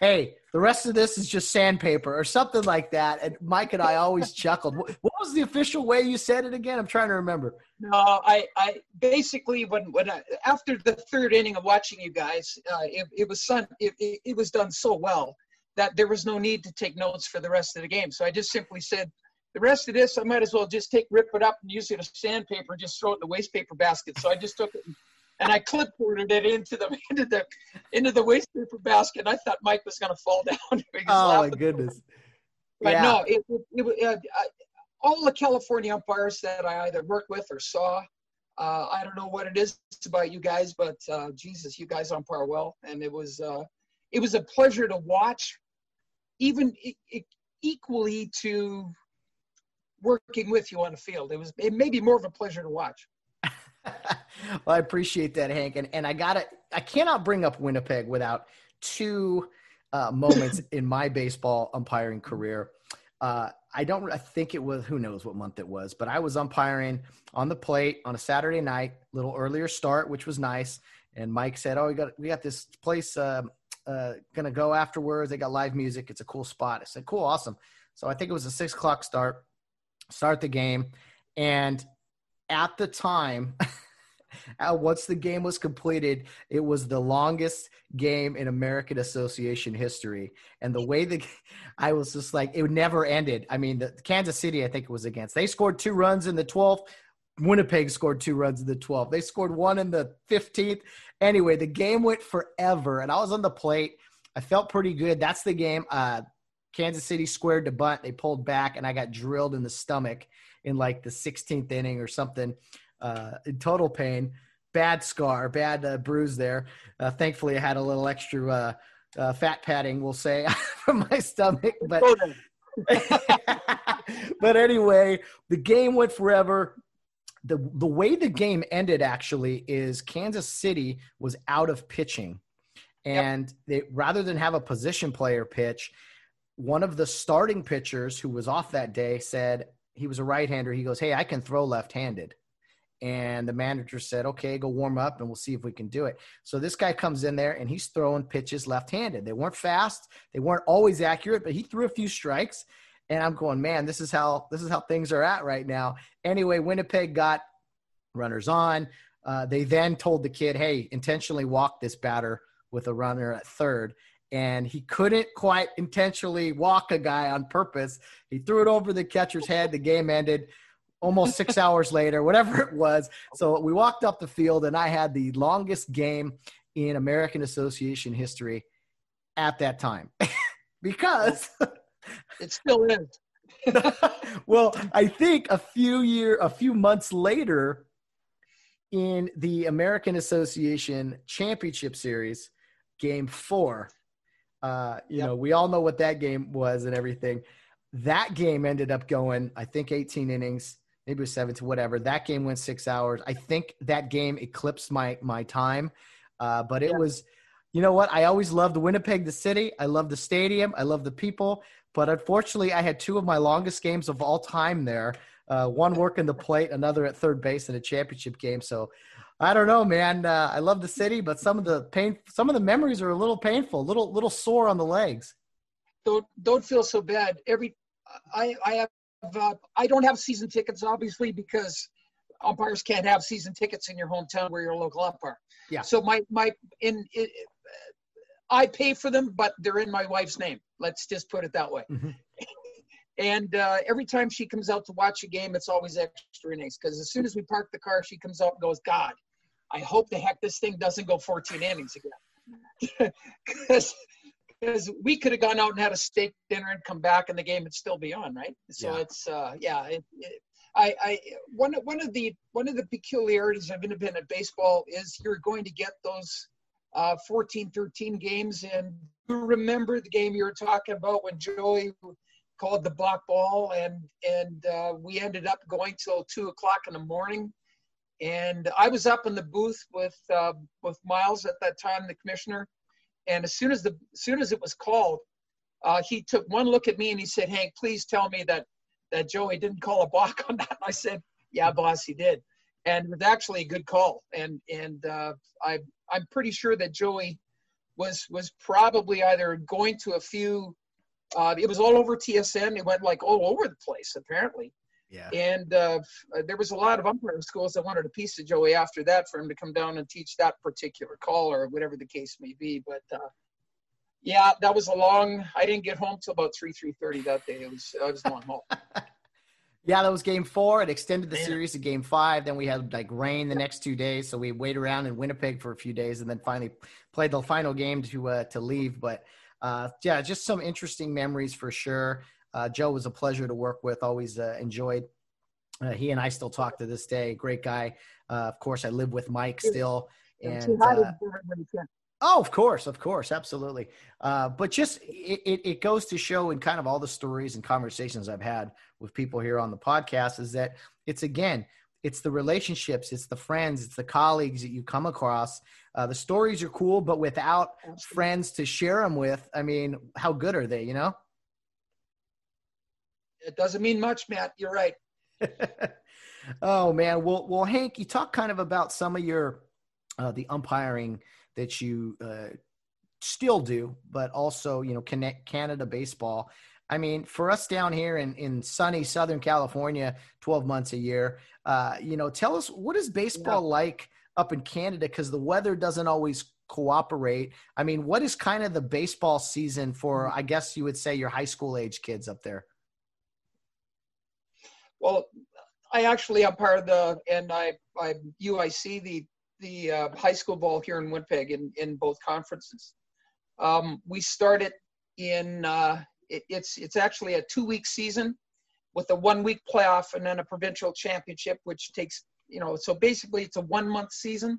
"Hey, the rest of this is just sandpaper" or something like that. And Mike and I always *laughs* chuckled. What was the official way you said it again? I'm trying to remember. No, I, I basically when when I, after the third inning of watching you guys, uh, it, it was sun, it, it, it was done so well that there was no need to take notes for the rest of the game. So I just simply said the rest of this, I might as well just take, rip it up and use it as sandpaper and just throw it in the waste paper basket. So I just took it and I clipboarded it into the *laughs* into the into the waste paper basket. I thought Mike was going to fall *laughs* down. oh my goodness! But yeah. no, it, it, it uh, I, all the California umpires that I either worked with or saw. Uh, I don't know what it is about you guys, but uh, Jesus, you guys umpire well, and it was uh, it was a pleasure to watch, even equally to working with you on the field. It was it may be more of a pleasure to watch. *laughs* well, I appreciate that, Hank, and and I gotta I cannot bring up Winnipeg without two uh, moments *laughs* in my baseball umpiring career. Uh, I don't. I think it was. Who knows what month it was? But I was umpiring on the plate on a Saturday night, little earlier start, which was nice. And Mike said, "Oh, we got we got this place uh, uh, gonna go afterwards. They got live music. It's a cool spot." I said, "Cool, awesome." So I think it was a six o'clock start start the game. And at the time, *laughs* once the game was completed, it was the longest game in American Association history. And the way that *laughs* I was just like, it never ended. I mean, the Kansas City, I think it was against, they scored two runs in the 12th. Winnipeg scored two runs in the 12th. They scored one in the 15th. Anyway, the game went forever, and I was on the plate. I felt pretty good. That's the game. Uh, Kansas City squared to bunt. They pulled back, and I got drilled in the stomach in like the 16th inning or something. Uh, in total pain. Bad scar, bad uh, bruise there. Uh, thankfully, I had a little extra uh, uh, fat padding, we'll say, *laughs* from my stomach. But, *laughs* but anyway, the game went forever. The, the way the game ended actually is Kansas City was out of pitching. And yep. they, rather than have a position player pitch, one of the starting pitchers who was off that day said he was a right hander. He goes, Hey, I can throw left handed. And the manager said, okay, go warm up and we'll see if we can do it. So this guy comes in there and he's throwing pitches left handed. They weren't fast, they weren't always accurate, but he threw a few strikes. And I'm going, man, this is how this is how things are at right now. Anyway, Winnipeg got runners on. Uh, they then told the kid, hey, intentionally walk this batter with a runner at third. And he couldn't quite intentionally walk a guy on purpose. He threw it over the catcher's head. The game ended almost six *laughs* hours later, whatever it was. So we walked up the field, and I had the longest game in American Association history at that time *laughs* because it still is. *laughs* well, I think a few year, a few months later, in the American Association Championship Series, Game Four. Uh, you yep. know, we all know what that game was and everything. That game ended up going, I think, 18 innings maybe it was seven to whatever. That game went six hours. I think that game eclipsed my my time, uh, but it yeah. was. You know what? I always loved Winnipeg, the city. I love the stadium. I love the people. But unfortunately, I had two of my longest games of all time there. Uh, one working the plate, another at third base in a championship game. So I don't know, man. Uh, I love the city, but some of the pain, some of the memories are a little painful, little little sore on the legs. Don't don't feel so bad. Every I I have uh, I don't have season tickets, obviously, because umpires can't have season tickets in your hometown where you're a local umpire. Yeah. So my my in it, I pay for them, but they're in my wife's name. Let's just put it that way. Mm-hmm. *laughs* and uh, every time she comes out to watch a game, it's always extra innings because as soon as we park the car, she comes out and goes, "God, I hope the heck this thing doesn't go 14 innings again." *laughs* Because because we could have gone out and had a steak dinner and come back and the game would still be on, right? So yeah. it's uh, yeah. It, it, I, I one one of the one of the peculiarities of independent baseball is you're going to get those uh, 14, 13 games, and you remember the game you were talking about when Joey called the block ball, and and uh, we ended up going till two o'clock in the morning. And I was up in the booth with uh, with Miles at that time, the commissioner, and as soon as the as soon as it was called, uh, he took one look at me and he said, "Hank, please tell me that that Joey didn't call a balk on that." *laughs* And I said, "Yeah, boss, he did." And it was actually a good call. And and uh, I I'm pretty sure that Joey was was probably either going to a few. Uh, it was all over TSN. It went like all over the place apparently. Yeah. And uh, there was a lot of umpiring schools that wanted a piece of Joey after that for him to come down and teach that particular call or whatever the case may be. But uh, yeah, that was a long. I didn't get home till about three three thirty that day. It was I was going home. *laughs* yeah, that was game four. It extended the Man. series to game five. Then we had like rain the next two days, so we waited around in Winnipeg for a few days, and then finally played the final game to uh, to leave. But uh, yeah, just some interesting memories for sure. Uh, Joe was a pleasure to work with. Always uh, enjoyed. Uh, he and I still talk to this day. Great guy. Uh, of course, I live with Mike still. And uh, oh, of course, of course, absolutely. Uh, but just it, it, it goes to show in kind of all the stories and conversations I've had with people here on the podcast is that it's again it's the relationships, it's the friends, it's the colleagues that you come across. Uh, the stories are cool, but without Absolutely. friends to share them with, I mean, how good are they? You know it doesn't mean much, Matt. You're right. *laughs* oh man, well, well, Hank, you talk kind of about some of your uh, the umpiring that you uh, still do, but also you know connect Canada baseball. I mean, for us down here in, in sunny Southern California, 12 months a year, uh, you know, tell us what is baseball yeah. like up in Canada? Because the weather doesn't always cooperate. I mean, what is kind of the baseball season for, I guess you would say, your high school age kids up there? Well, I actually am part of the, and I, I UIC the the uh, high school ball here in Winnipeg in in both conferences. Um, we started in uh, it, it's it's actually a two week season with a one week playoff and then a provincial championship, which takes you know, so basically it's a one month season.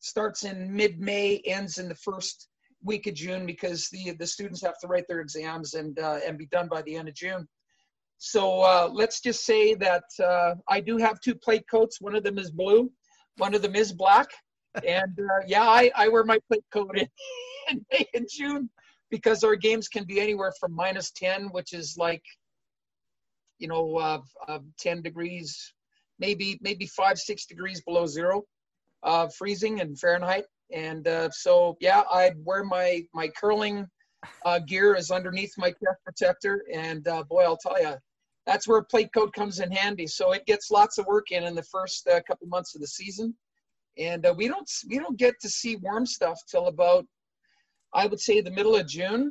Starts in mid May, ends in the first week of June because the the students have to write their exams and uh, and be done by the end of June. So uh, let's just say that uh, I do have two plate coats. One of them is blue, one of them is black. *laughs* And uh, yeah, I, I wear my plate coat *laughs* in, in May and June because our games can be anywhere from minus 10, which is like, you know, uh, uh, 10 degrees, maybe maybe five, six degrees below zero, uh, freezing in Fahrenheit. And uh, so, yeah, I'd wear my, my curling uh, gear is underneath my chest protector. And uh, boy, I'll tell you, that's where plate coat comes in handy. So it gets lots of work in in the first uh, couple months of the season, and uh, we don't we don't get to see warm stuff till about I would say the middle of June,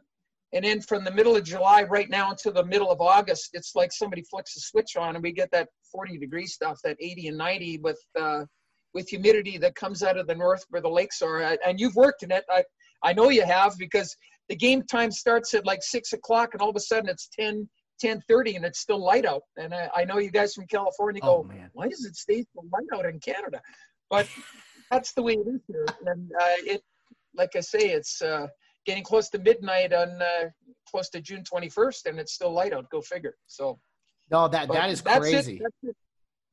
and then from the middle of July right now until the middle of August, it's like somebody flicks a switch on and we get that 40 degree stuff, that 80 and 90 with uh, with humidity that comes out of the north where the lakes are. And you've worked in it. I I know you have because the game time starts at like six o'clock and all of a sudden it's 10 10:30 and it's still light out. And I, I, know you guys from California go, oh, why does it stay so light out in Canada? But *laughs* that's the way it is here. And uh, it, like I say, it's uh, getting close to midnight on uh, close to June 21st, and it's still light out. Go figure. So. No, that that is crazy. It, that's, it.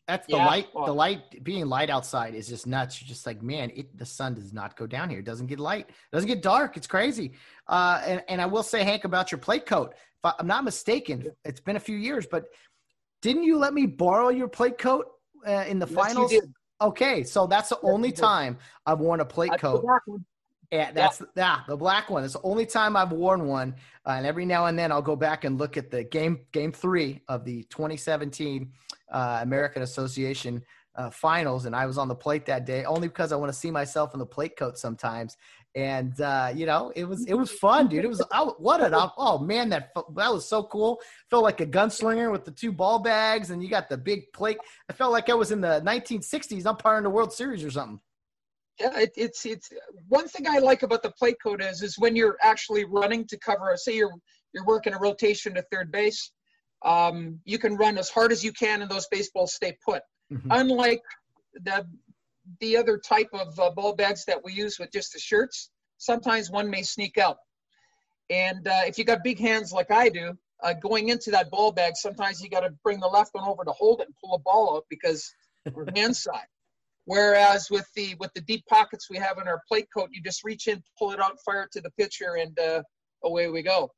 that's the yeah, light. The light being light outside is just nuts. You're just like, man, it, the sun does not go down here. It doesn't get light. It doesn't get dark. It's crazy. Uh, and and I will say, Hank, about your plate coat. I'm not mistaken, it's been a few years, but didn't you let me borrow your plate coat uh, in the yes, finals? Okay, so that's the only time I've worn a plate that's coat. Yeah, that's yeah. yeah. the black one. It's the only time I've worn one, uh, and every now and then I'll go back and look at the game game three of the 2017 uh, American Association uh, finals, and I was on the plate that day only because I want to see myself in the plate coat sometimes and uh, you know it was it was *laughs* fun, dude. It was oh, what an oh man that that was so cool. Felt like a gunslinger with the two ball bags, and you got the big plate. I felt like I was in the 1960s umpiring the World Series or something. Yeah, it, it's it's one thing I like about the plate coat is is when you're actually running to cover. Say you're you're working a rotation to third base, um, you can run as hard as you can, and those baseballs stay put. Mm-hmm. Unlike the the other type of uh, ball bags that we use with just the shirts, sometimes one may sneak out. And uh, if you got big hands like I do, uh, going into that ball bag, sometimes you got to bring the left one over to hold it and pull a ball out because we're *laughs* hand side. Whereas with the with the deep pockets we have in our plate coat, you just reach in, pull it out, fire it to the pitcher, and uh, away we go.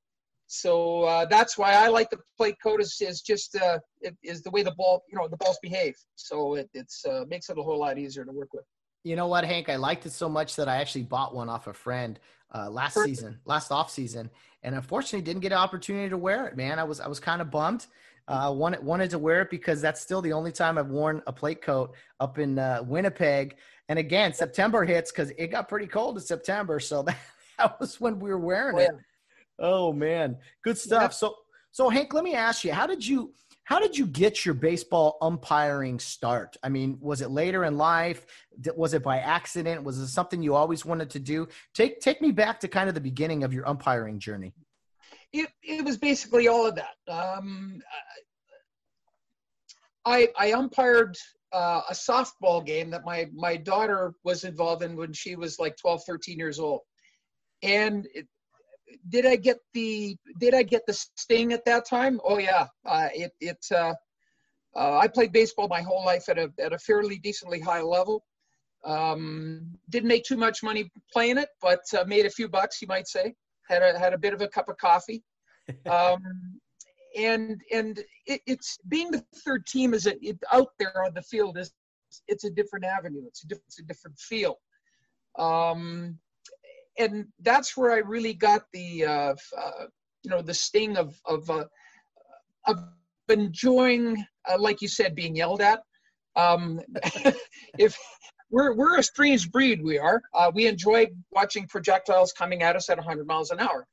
So uh, that's why I like the plate coat is, is just uh, it, is the way the ball you know the balls behave. So it it's uh, makes it a whole lot easier to work with. You know what, Hank? I liked it so much that I actually bought one off a friend uh, last Perfect. season, last off season, and unfortunately didn't get an opportunity to wear it. Man, I was I was kind of bummed. Uh, wanted wanted to wear it because that's still the only time I've worn a plate coat up in uh, Winnipeg. And again, September hits because it got pretty cold in September, so that, *laughs* that was when we were wearing oh, yeah. it. Oh man, good stuff. Yeah. So so Hank, let me ask you, how did you how did you get your baseball umpiring start? I mean, was it later in life? Was it by accident? Was it something you always wanted to do? Take take me back to kind of the beginning of your umpiring journey. It it was basically all of that. Um, I I umpired uh, a softball game that my my daughter was involved in when she was like 12 13 years old and it, did I get the did I get the sting at that time? Oh yeah, uh, it it. Uh, uh, I played baseball my whole life at a at a fairly decently high level. Um, didn't make too much money playing it, but uh, made a few bucks, you might say. Had a had a bit of a cup of coffee. *laughs* Um, and and it, it's being the third team is it, it, out there on the field is it's a different avenue. It's a different, it's a different feel. Um, and that's where I really got the uh, uh, you know the sting of of uh, of enjoying, uh, like you said, being yelled at. Um, *laughs* if we're we're a strange breed, we are. Uh, we enjoy watching projectiles coming at us at 100 miles an hour.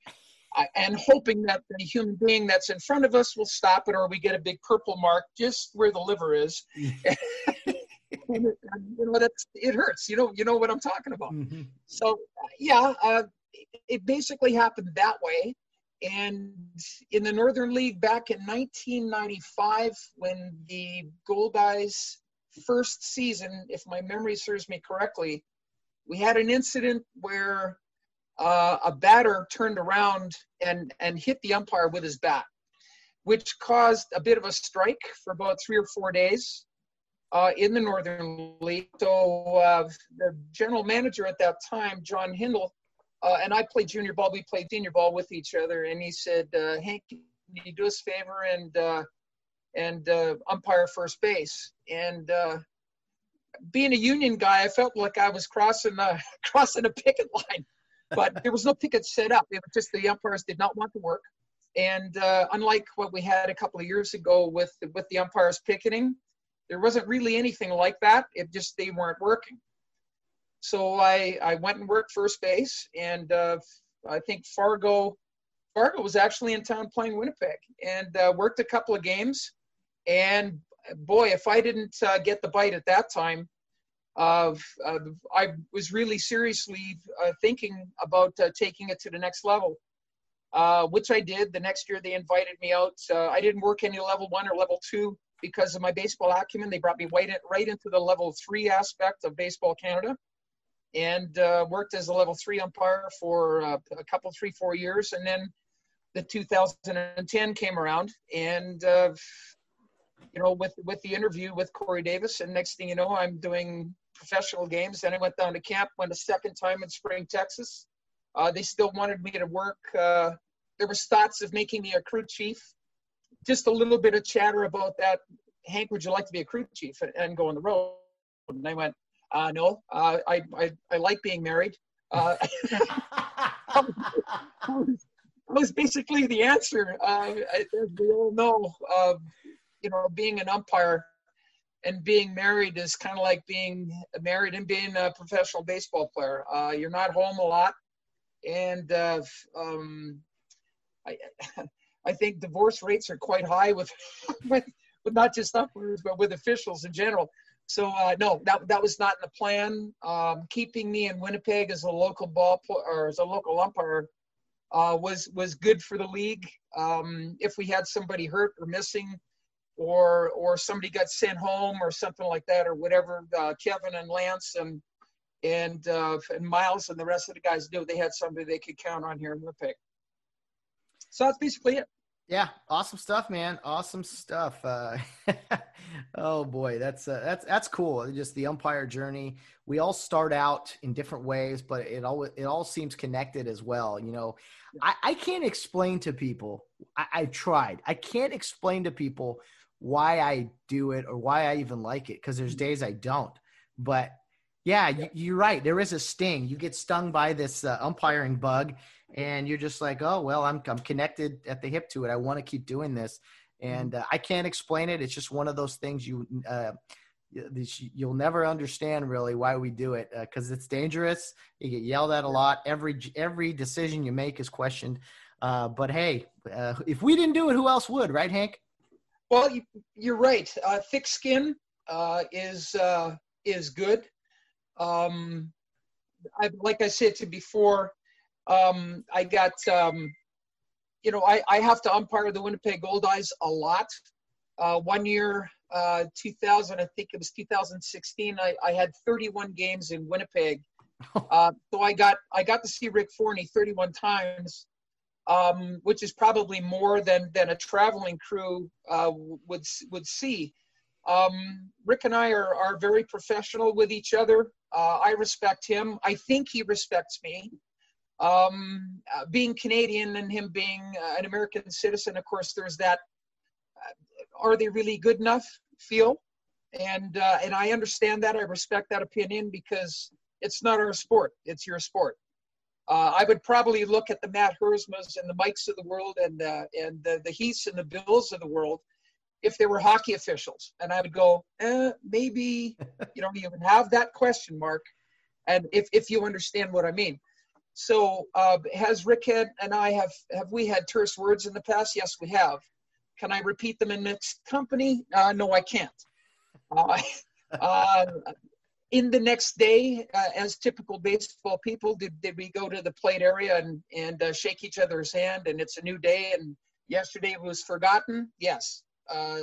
and hoping that the human being that's in front of us will stop it, or we get a big purple mark just where the liver is. *laughs* and it, you know that's it hurts. You know, you know what I'm talking about. Mm-hmm. So yeah, uh, it basically happened that way. And in the Northern League back in 1995, when the Goldeyes first season, if my memory serves me correctly, we had an incident where uh, a batter turned around and, and hit the umpire with his bat, which caused a bit of a strike for about three or four days uh, in the Northern League. So uh, the general manager at that time, John Hindle, uh, and I played junior ball. We played senior ball with each other, and he said, uh, "Hank, can you do us a favor and uh, and umpire first base?" And being a union guy, I felt like I was crossing a, *laughs* crossing a picket line, but there was no picket set up. It was just the umpires did not want to work, and uh, unlike what we had a couple of years ago with with the umpires picketing, there wasn't really anything like that. It just they weren't working. So I I went and worked first base, and uh, I think Fargo Fargo was actually in town playing Winnipeg, and uh, worked a couple of games, and boy, if I didn't uh, get the bite at that time, uh, I was really seriously uh, thinking about uh, taking it to the next level, uh, which I did. The next year, they invited me out. Uh, I didn't work any level one or level two because of my baseball acumen. They brought me right, in, right into the level three aspect of Baseball Canada and worked as a level three umpire for a couple, three, four years. And then the 2010 came around and you know, with with the interview with Corey Davis, and next thing you know, I'm doing professional games. Then I went down to camp, went a second time in Spring, Texas. Uh, they still wanted me to work. Uh, there was thoughts of making me a crew chief. Just a little bit of chatter about that. Hank, would you like to be a crew chief and, go on the road? And I went, uh, no, uh, I, I, I like being married. Uh, *laughs* that was basically the answer. Uh, as we all know, you know, being an umpire and being married is kind of like being married and being a professional baseball player. Uh, you're not home a lot, and uh, um, I, *laughs* I think divorce rates are quite high with, *laughs* with, with not just umpires but with officials in general. So uh, no, that that was not in the plan. Um, keeping me in Winnipeg as a local ball or as a local umpire uh, was was good for the league. Um, if we had somebody hurt or missing, or or somebody got sent home or something like that or whatever uh, Kevin and Lance and and uh, and Miles and the rest of the guys knew they had somebody they could count on here in Winnipeg. So that's basically it. Yeah, awesome stuff, man. Awesome stuff. Uh, *laughs* oh boy, that's uh, that's that's cool. Just the umpire journey. We all start out in different ways, but it all it all seems connected as well. You know, I, I can't explain to people. I, I tried. I can't explain to people why I do it or why I even like it because there's days I don't. But yeah, you, are right. There is a sting. You get stung by this uh, umpiring bug, and you're just like, oh well, I'm I'm connected at the hip to it. I want to keep doing this, and mm-hmm. uh, I can't explain it. It's just one of those things you. Uh, you'll never understand really why we do it because uh, it's dangerous. You get yelled at a lot. Every every decision you make is questioned. Uh, but hey, uh, if we didn't do it, who else would, right, Hank? Well, you, are right. Uh, thick skin uh, is uh, is good. Um, I, like I said to before, um, I got um, you know I, I have to umpire the Winnipeg Goldeyes a lot. Uh, one year, uh, 2000, I think it was 2016. I, I had 31 games in Winnipeg, *laughs* uh, so I got I got to see Rick Forney 31 times um, which is probably more than than a traveling crew uh, would would see. Um, Rick and I are are very professional with each other. Uh, I respect him. I think he respects me. Um, uh, being Canadian and him being uh, an American citizen, of course, there's that. Uh, are they really good enough? Feel, and uh, and I understand that. I respect that opinion because it's not our sport; it's your sport. Uh, I would probably look at the Matt Hersmas and the Mikes of the world and uh, and the, the Heaths and the Bills of the world if they were hockey officials, and I would go, eh, maybe *laughs* you don't even have that question mark, and if if you understand what I mean. So uh, has Rick had, and I have have we had terse words in the past? Yes, we have. Can I repeat them in mixed company? Uh, no, I can't. Uh, uh, *laughs* in the next day, uh, as typical baseball people, did, did we go to the plate area and, and uh, shake each other's hand and it's a new day and yesterday was forgotten? Yes. Uh,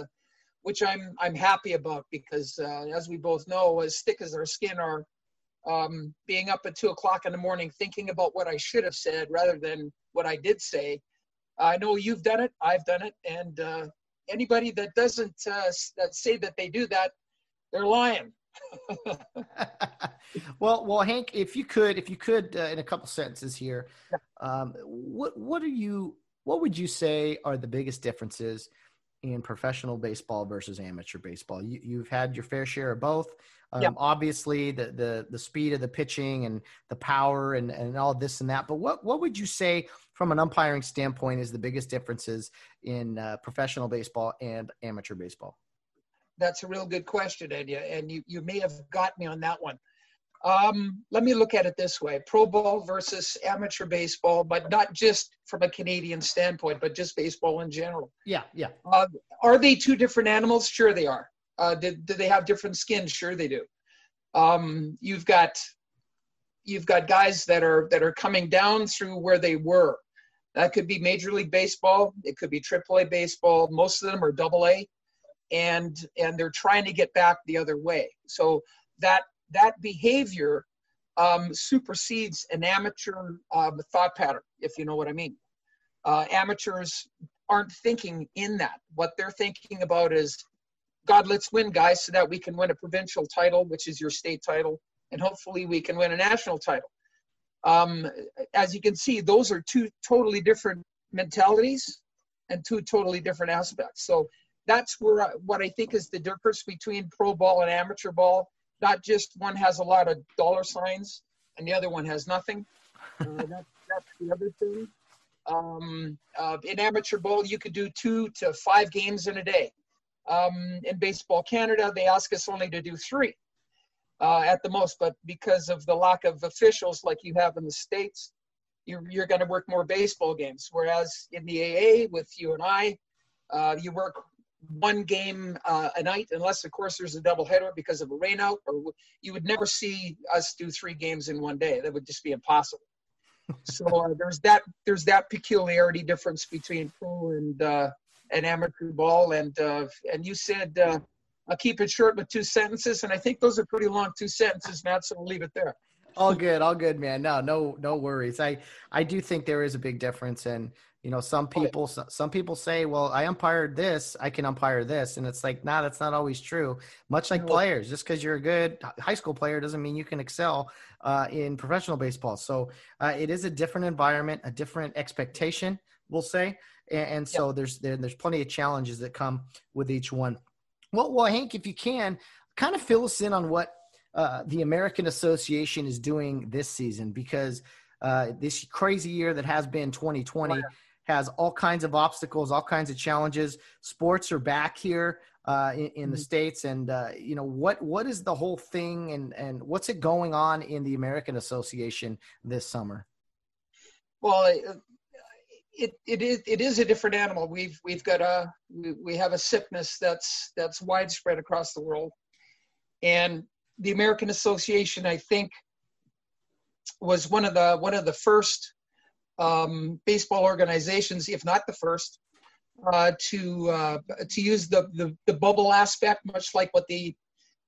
which I'm I'm happy about because as we both know, as thick as our skin are, um, being up at two o'clock in the morning thinking about what I should have said rather than what I did say. I know you've done it, I've done it, and uh, anybody that doesn't uh, that say that they do that, they're lying. *laughs* *laughs* well, well, Hank, if you could, if you could, uh, in a couple sentences here, um, what what are you? What would you say are the biggest differences in professional baseball versus amateur baseball? You, you've had your fair share of both. Um, yep. Obviously, the, the the speed of the pitching and the power and, and all this and that. But what what would you say from an umpiring standpoint is the biggest differences in uh, professional baseball and amateur baseball? That's a real good question, Eddie, and you you may have got me on that one. Um, let me look at it this way: pro ball versus amateur baseball, but not just from a Canadian standpoint, but just baseball in general. Yeah, yeah. Uh, are they two different animals? Sure, they are. Uh, did, do they have different skin? Sure, they do. Um, you've got you've got guys that are that are coming down through where they were. That could be Major League Baseball. It could be AAA baseball. Most of them are Double A, and and they're trying to get back the other way. So that that behavior um, supersedes an amateur uh, thought pattern, if you know what I mean. Uh, amateurs aren't thinking in that. What they're thinking about is God, let's win, guys, so that we can win a provincial title, which is your state title, and hopefully we can win a national title. Um, as you can see, those are two totally different mentalities and two totally different aspects. So that's where I, what I think is the difference between pro ball and amateur ball. Not just one has a lot of dollar signs and the other one has nothing. Uh, that, that's the other thing. Um, uh, in amateur ball, you could do two to five games in a day. Um, in Baseball Canada, they ask us only to do three uh, at the most, but because of the lack of officials like you have in the States, you're, you're going to work more baseball games. Whereas in the AA, with you and I, uh, you work one game uh, a night, unless, of course, there's a doubleheader because of a rainout, or you would never see us do three games in one day. That would just be impossible. *laughs* so uh, there's that there's that peculiarity difference between pro and uh, an amateur ball. And uh, and you said uh, I'll keep it short with two sentences, and I think those are pretty long two sentences, Matt. So we'll leave it there. all good, all good, man. No, no, no worries. I I do think there is a big difference, and you know, some people okay. some people say, well, I umpired this, I can umpire this, and it's like, nah, that's not always true. Much like players, just because you're a good high school player doesn't mean you can excel uh, in professional baseball. So uh, it is a different environment, a different expectation, we'll say and, and so yep. there's there, there's plenty of challenges that come with each one. Well, well, Hank, if you can, kind of fill us in on what uh, the American Association is doing this season because uh, this crazy year that has been 2020 has all kinds of obstacles, all kinds of challenges. Sports are back here uh, in, in, the mm-hmm. states, and uh, you know what what is the whole thing, and and what's it going on in the American Association this summer? Well, it, it is it is a different animal. We've we've got a we, we have a sickness that's that's widespread across the world, and the American Association, I think, was one of the one of the first um, baseball organizations, if not the first, uh, to uh, to use the, the the bubble aspect, much like what the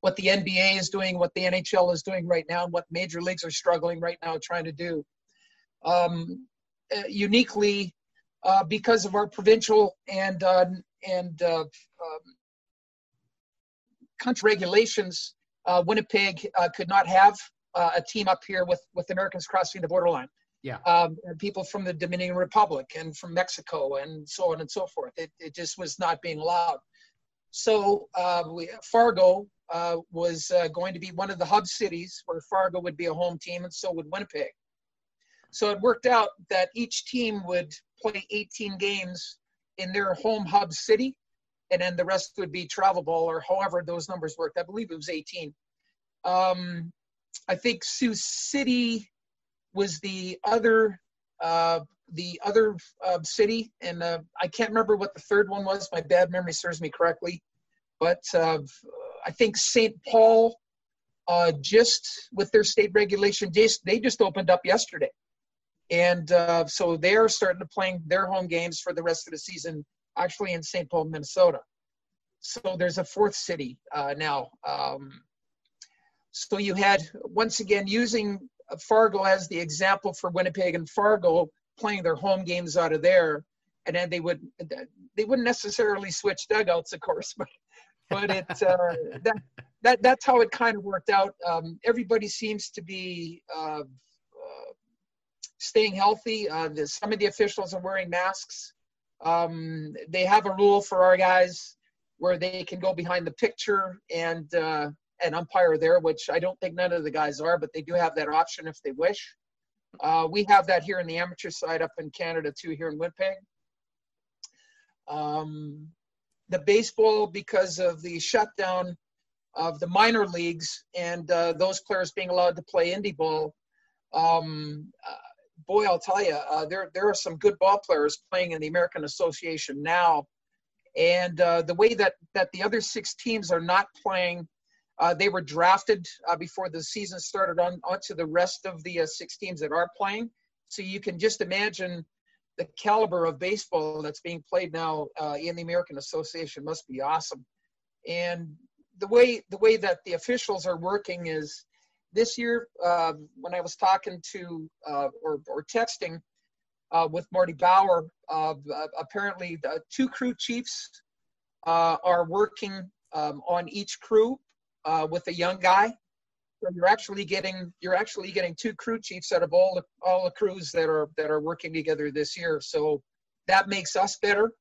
what the NBA is doing, what the NHL is doing right now, and what major leagues are struggling right now trying to do. Um, uh, uniquely uh, because of our provincial and uh, and uh, um, country regulations. Uh, Winnipeg could not have a team up here with with Americans crossing the borderline. Yeah. Um, people from the Dominican Republic and from Mexico and so on and so forth. It, it just was not being allowed. So we, Fargo was going to be one of the hub cities where Fargo would be a home team, and so would Winnipeg. So it worked out that each team would play 18 games in their home hub city, and then the rest would be travel ball or however those numbers worked. I believe it was 18. Um, I think Sioux City was the other uh, the other uh, city, and uh, I can't remember what the third one was. My bad memory serves me correctly, but uh, I think St. Paul, uh, just with their state regulation, just they just opened up yesterday and uh, so they're starting to playing their home games for the rest of the season, actually in St. Paul, Minnesota. so there's a fourth city now. Um, so you had once again using Fargo as the example for Winnipeg and Fargo playing their home games out of there, and then they would they wouldn't necessarily switch dugouts, of course, *laughs* but but it uh, that that that's how it kind of worked out. Um, everybody seems to be uh, uh, staying healthy. Uh, the, some of the officials are wearing masks. Um, they have a rule for our guys where they can go behind the picture and uh, an umpire there, which I don't think none of the guys are, but they do have that option if they wish. Uh, we have that here in the amateur side up in Canada too, here in Winnipeg. Um, the baseball, because of the shutdown of the minor leagues and uh, those players being allowed to play indie ball, um, uh, boy, I'll tell you, uh, there there are some good ball players playing in the American Association now, and uh, the way that that the other six teams are not playing uh, they were drafted uh, before the season started on onto the rest of the uh, six teams that are playing. So you can just imagine the caliber of baseball that's being played now uh, in the American Association must be awesome. And the way the way that the officials are working is this year um, when I was talking to uh, or, or texting uh, with Marty Bauer, apparently the two crew chiefs are working um, on each crew uh, with a young guy. So you're actually getting you're actually getting two crew chiefs out of all the all the crews that are that are working together this year. So that makes us better,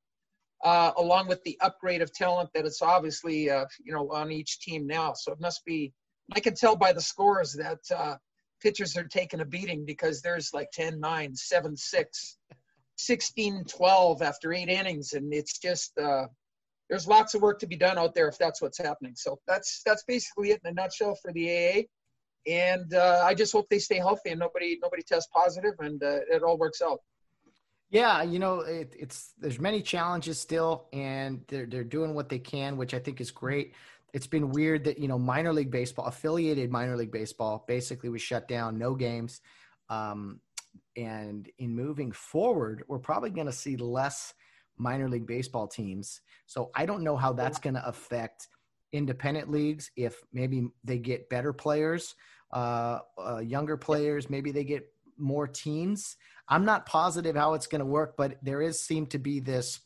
uh, along with the upgrade of talent that it's obviously uh, you know on each team now. So it must be. I can tell by the scores that uh, pitchers are taking a beating because there's like 10 9 7 6 16 12 after eight innings and it's just uh, there's lots of work to be done out there if that's what's happening. So that's that's basically it in a nutshell for the AA. And uh, I just hope they stay healthy and nobody nobody tests positive and uh, it all works out. Yeah, you know, it, it's there's many challenges still, and they're they're doing what they can, which I think is great. It's been weird that you know minor league baseball, affiliated minor league baseball, basically was shut down, no games. Um, and in moving forward, we're probably going to see less minor league baseball teams. So I don't know how that's going to affect independent leagues if maybe they get better players, uh, uh, younger players, maybe they get more teams. I'm not positive how it's going to work, but there is seem to be this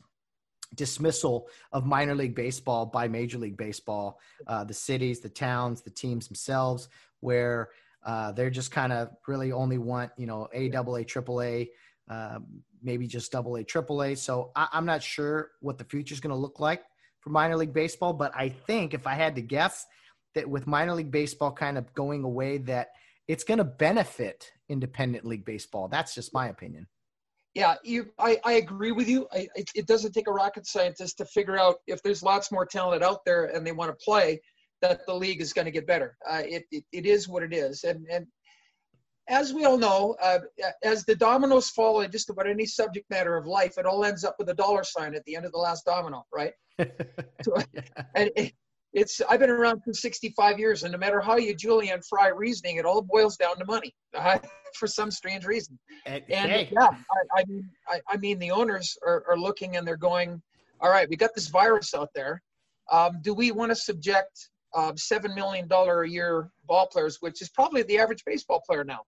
dismissal of minor league baseball by major league baseball, uh, the cities, the towns, the teams themselves, where uh, they're just kind of really only want you know A, double A, triple A um, maybe just double A, triple A. So I, am not sure what the future is going to look like for minor league baseball, but I think if I had to guess that with minor league baseball kind of going away, that it's going to benefit independent league baseball. That's just my opinion. Yeah, you, I, I agree with you. I, it, it doesn't take a rocket scientist to figure out if there's lots more talent out there and they want to play, that the league is going to get better. Uh, it, it, it is what it is. And, and as we all know, uh, as the dominoes fall in just about any subject matter of life, it all ends up with a dollar sign at the end of the last domino, right? *laughs* so, and it, it's I've been around for 65 years, and no matter how you Julian fry reasoning, it all boils down to money uh, *laughs* for some strange reason. And, and hey. yeah, I, I mean, I, I, mean, the owners are, are looking and they're going, all right, we got this virus out there. Um, do we want to subject uh, seven million dollar a year ball players, which is probably the average baseball player now?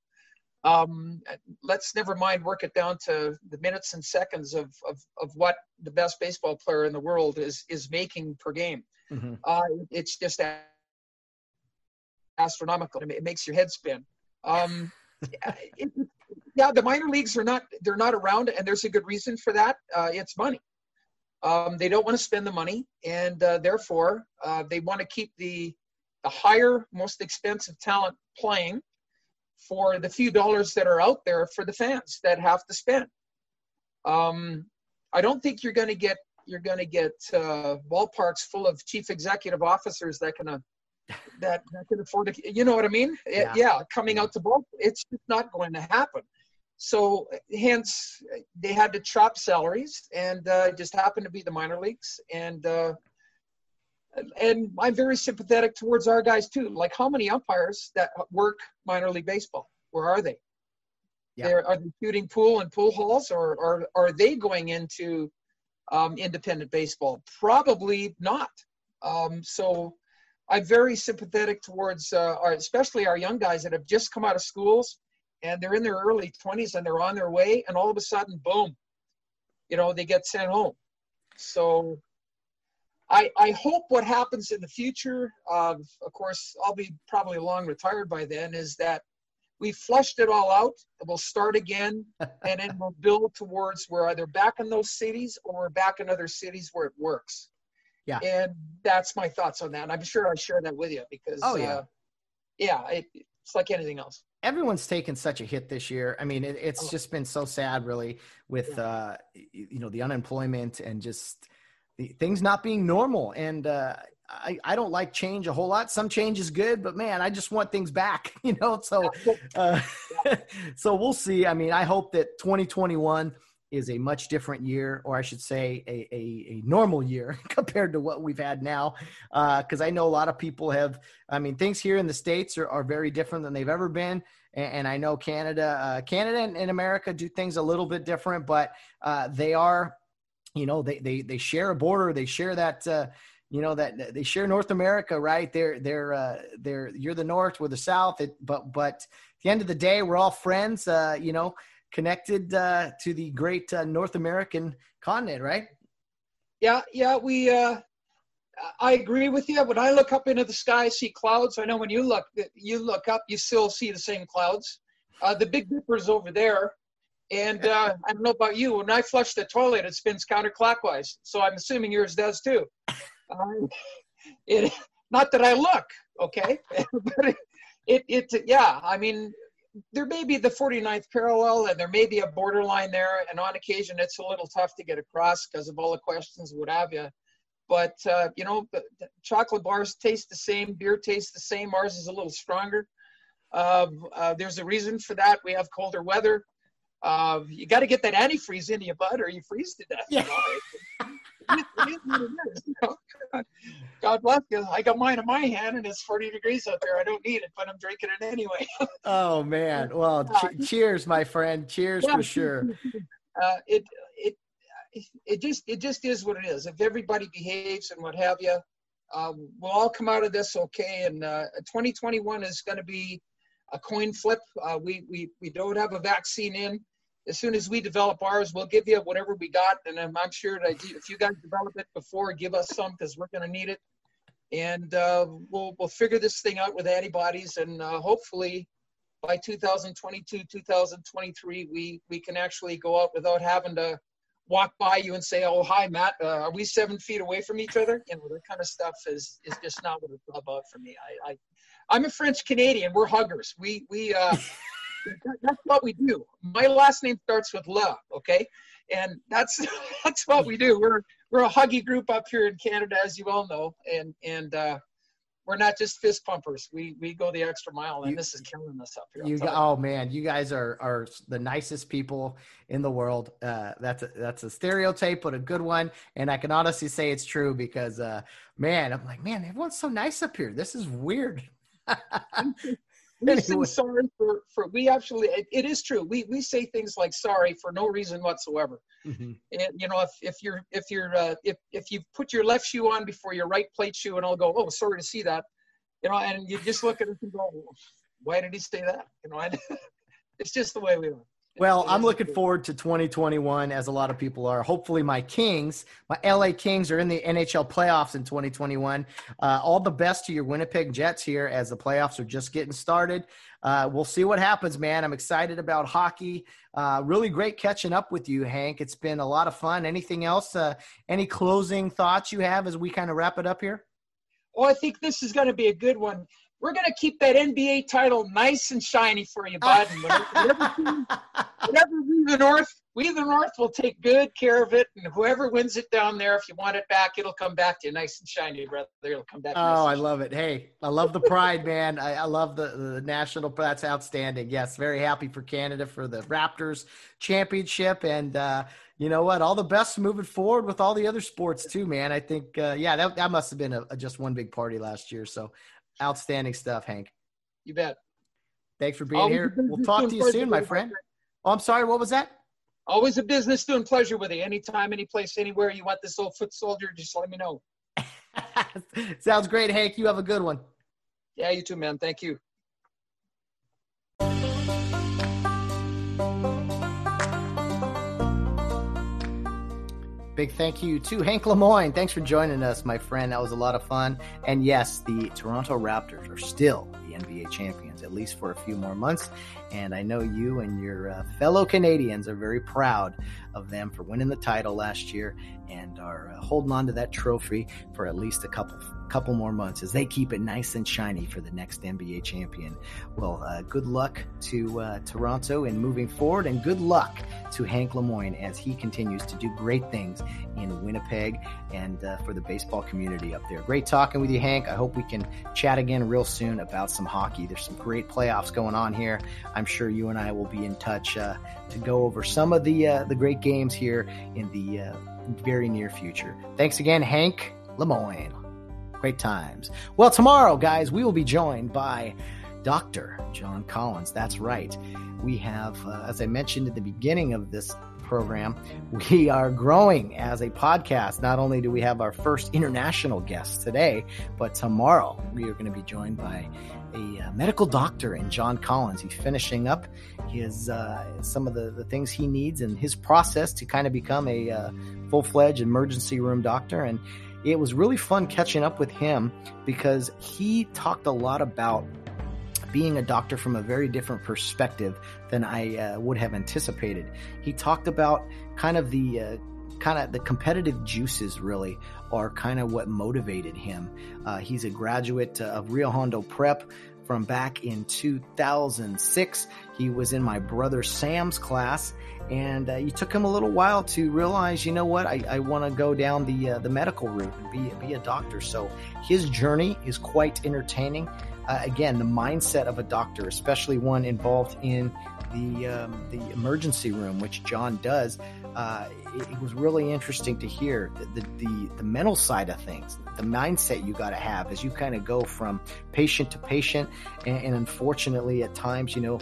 Um, let's never mind work it down to the minutes and seconds of, of, of what the best baseball player in the world is is making per game. Mm-hmm. Uh, it's just astronomical. It makes your head spin. Um, it, yeah, the minor leagues are not they're not around, and there's a good reason for that. Uh, it's money. Um, they don't want to spend the money, and uh, therefore uh, they want to keep the the higher, most expensive talent playing for the few dollars that are out there for the fans that have to spend. Um, I don't think you're going to get you're going to get uh, ballparks full of chief executive officers that can uh, that, that can afford to. You know what I mean? Yeah. It, yeah, coming out to ball, it's just not going to happen. So hence they had to chop salaries, and uh, just happened to be the minor leagues, and uh, and I'm very sympathetic towards our guys too. Like how many umpires that work minor league baseball? Where are they? Yeah. They're, are they shooting pool and pool halls, or, or are they going into um, independent baseball? Probably not. Um, so I'm very sympathetic towards uh, our, especially our young guys that have just come out of schools and they're in their early 20s and they're on their way, and all of a sudden, boom, you know, they get sent home. So I, I hope what happens in the future, of of course, I'll be probably long retired by then, is that we flushed it all out and we'll start again *laughs* and then we'll build towards we're either back in those cities or we're back in other cities where it works. Yeah. And that's my thoughts on that. And I'm sure I share that with you because, oh, yeah. Uh, yeah, it, it's like anything else. Everyone's taken such a hit this year. I mean, it, it's Oh. just been so sad, really, with Yeah. uh, you know the unemployment and just things not being normal. And uh, I, I don't like change a whole lot. Some change is good, but man, I just want things back. *laughs* You know, so uh, *laughs* so we'll see. I mean, I hope that 2021 is a much different year, or I should say, a, a, a normal year *laughs* compared to what we've had now. Because I know a lot of people have, I mean, things here in the States are, are very different than they've ever been. And, and I know Canada, uh, Canada and, and America do things a little bit different, but uh, they are, you know, they, they, they share a border, they share that, uh, you know that they share North America, right? They're they're uh, they're you're the North, we're the South. It, but but at the end of the day, we're all friends. Uh, you know, connected uh, to the great uh, North American continent, right? Yeah, yeah, we. Uh, I agree with you. When I look up into the sky, I see clouds. I know when you look, you look up, you still see the same clouds. Uh, the Big Dipper's over there, and uh, I don't know about you. When I flush the toilet, it spins counterclockwise. So I'm assuming yours does too. *laughs* Um, it, not that I look, okay, *laughs* but it, it, it, yeah. I mean, there may be the 49th parallel and there may be a borderline there and on occasion it's a little tough to get across because of all the questions what have you but uh, you know the, the chocolate bars taste the same beer tastes the same ours is a little stronger um, uh, there's a reason for that we have colder weather uh, you got to get that antifreeze into your butt or you freeze to death Yeah. you know? It- it is what it is, you know? God bless you. I got mine in my hand and it's 40 degrees out there. I don't need it, but I'm drinking it anyway. *laughs* Oh man, well, che- cheers, my friend. Cheers Yeah. for sure. *laughs* uh, it it it just it just is what it is. If everybody behaves and what have you, um, we'll all come out of this okay. And uh, 2021 is going to be a coin flip. Uh, we we we don't have a vaccine in. As soon as we develop ours, we'll give you whatever we got, and I'm, I'm sure that if you guys develop it before, give us some because we're going to need it. And uh, we'll we'll figure this thing out with antibodies, and uh, hopefully by 2022, 2023, we we can actually go out without having to walk by you and say, "Oh, hi, Matt. Uh, are we seven feet away from each other?" You know, that kind of stuff is is just not what it's about for me. I, I I'm a French Canadian. We're huggers. We we uh, that's what we do. My last name starts with love. Okay, and that's *laughs* that's what we do. We're we're a huggy group up here in Canada, as you all know, and and. uh we're not just fist pumpers. We we go the extra mile, and You- this is killing us up here. You oh man, you guys are are the nicest people in the world. Uh, that's a, that's a stereotype, but a good one. And I can honestly say it's true because uh, man, I'm like, man, everyone's so nice up here. This is weird. *laughs* we say Anyway. sorry for for we actually it, it is true. We we say things like sorry for no reason whatsoever. Mhm. and you know if if you're if you're uh, if if you put your left shoe on before your right plate shoe and i'll go oh sorry to see that. You know and you just look at it and go why did he say that? You know and *laughs* it's just the way we are Well, I'm looking what it is. forward to 2021, as a lot of people are. Hopefully, my Kings, my LA Kings, are in the NHL playoffs in 2021. Uh, all the best to your Winnipeg Jets here as the playoffs are just getting started. Uh, we'll see what happens, man. I'm excited about hockey. Uh, really great catching up with you, Hank. It's been a lot of fun. Anything else? Uh, any closing thoughts you have as we kind of wrap it up here? Well, i think this is going to be a good one we're going to keep that nba title nice and shiny for you bud *laughs* whatever, whatever we the North, we the North will take good care of it, and whoever wins it down there, if you want it back, it'll come back to you nice and shiny, brother. It'll come back. nice Oh, I love it. Hey, I love the pride, man. I, I love the, the national. That's outstanding. Yes, very happy for Canada for the Raptors championship. And uh, you know what? All the best moving forward with all the other sports, too, man. I think, uh, yeah, that, that must have been a, a just one big party last year. So outstanding stuff, Hank. You bet. Thanks for being Always here. We'll talk to you soon, my friend. Oh, I'm sorry. What was that? Always a business doing pleasure with you. Anytime, any place, anywhere you want this old foot soldier, just let me know. *laughs* Sounds great, Hank. You have a good one. Yeah, you too, man. Thank you. Big thank you to Hank Lemoyne. Thanks for joining us, my friend. That was a lot of fun. And yes, the Toronto Raptors are still the NBA champions, at least for a few more months. And I know you and your uh, fellow Canadians are very proud of them for winning the title last year and are uh, holding on to that trophy for at least a couple couple more months as they keep it nice and shiny for the next NBA champion. Well, uh, good luck to uh, Toronto in moving forward, and good luck to Hank Lemoyne as he continues to do great things in Winnipeg and uh, for the baseball community up there. Great talking with you, Hank. I hope we can chat again real soon about some hockey. There's some great playoffs going on here. I'm sure you and I will be in touch uh, to go over some of the uh, the great games here in the uh, very near future. Thanks again, Hank Lemoyne. Great times. Well, tomorrow, guys, we will be joined by Dr. John Collins. That's right. We have, uh, as I mentioned at the beginning of this program, *laughs* we are growing as a podcast. Not only do we have our first international guest today, but tomorrow we are going to be joined by a uh, medical doctor in John Collins. He's finishing up his uh, some of the, the things he needs in his process to kind of become a uh, full fledged emergency room doctor. And it was really fun catching up with him because he talked a lot about being a doctor from a very different perspective than I uh, would have anticipated. He talked about kind of the uh, kind of the competitive juices really are kind of what motivated him. Uh, he's a graduate of Rio Hondo Prep from back in 2006. He was in my brother Sam's class and uh, it took him a little while to realize, you know what, I, I want to go down the uh, the medical route and be be a doctor. So his journey is quite entertaining. Uh, again, the mindset of a doctor, especially one involved in the um, the emergency room, which John does, uh, it, it, was really interesting to hear the, the, the mental side of things, the mindset you got to have as you kind of go from patient to patient, and, and unfortunately, at times, you know,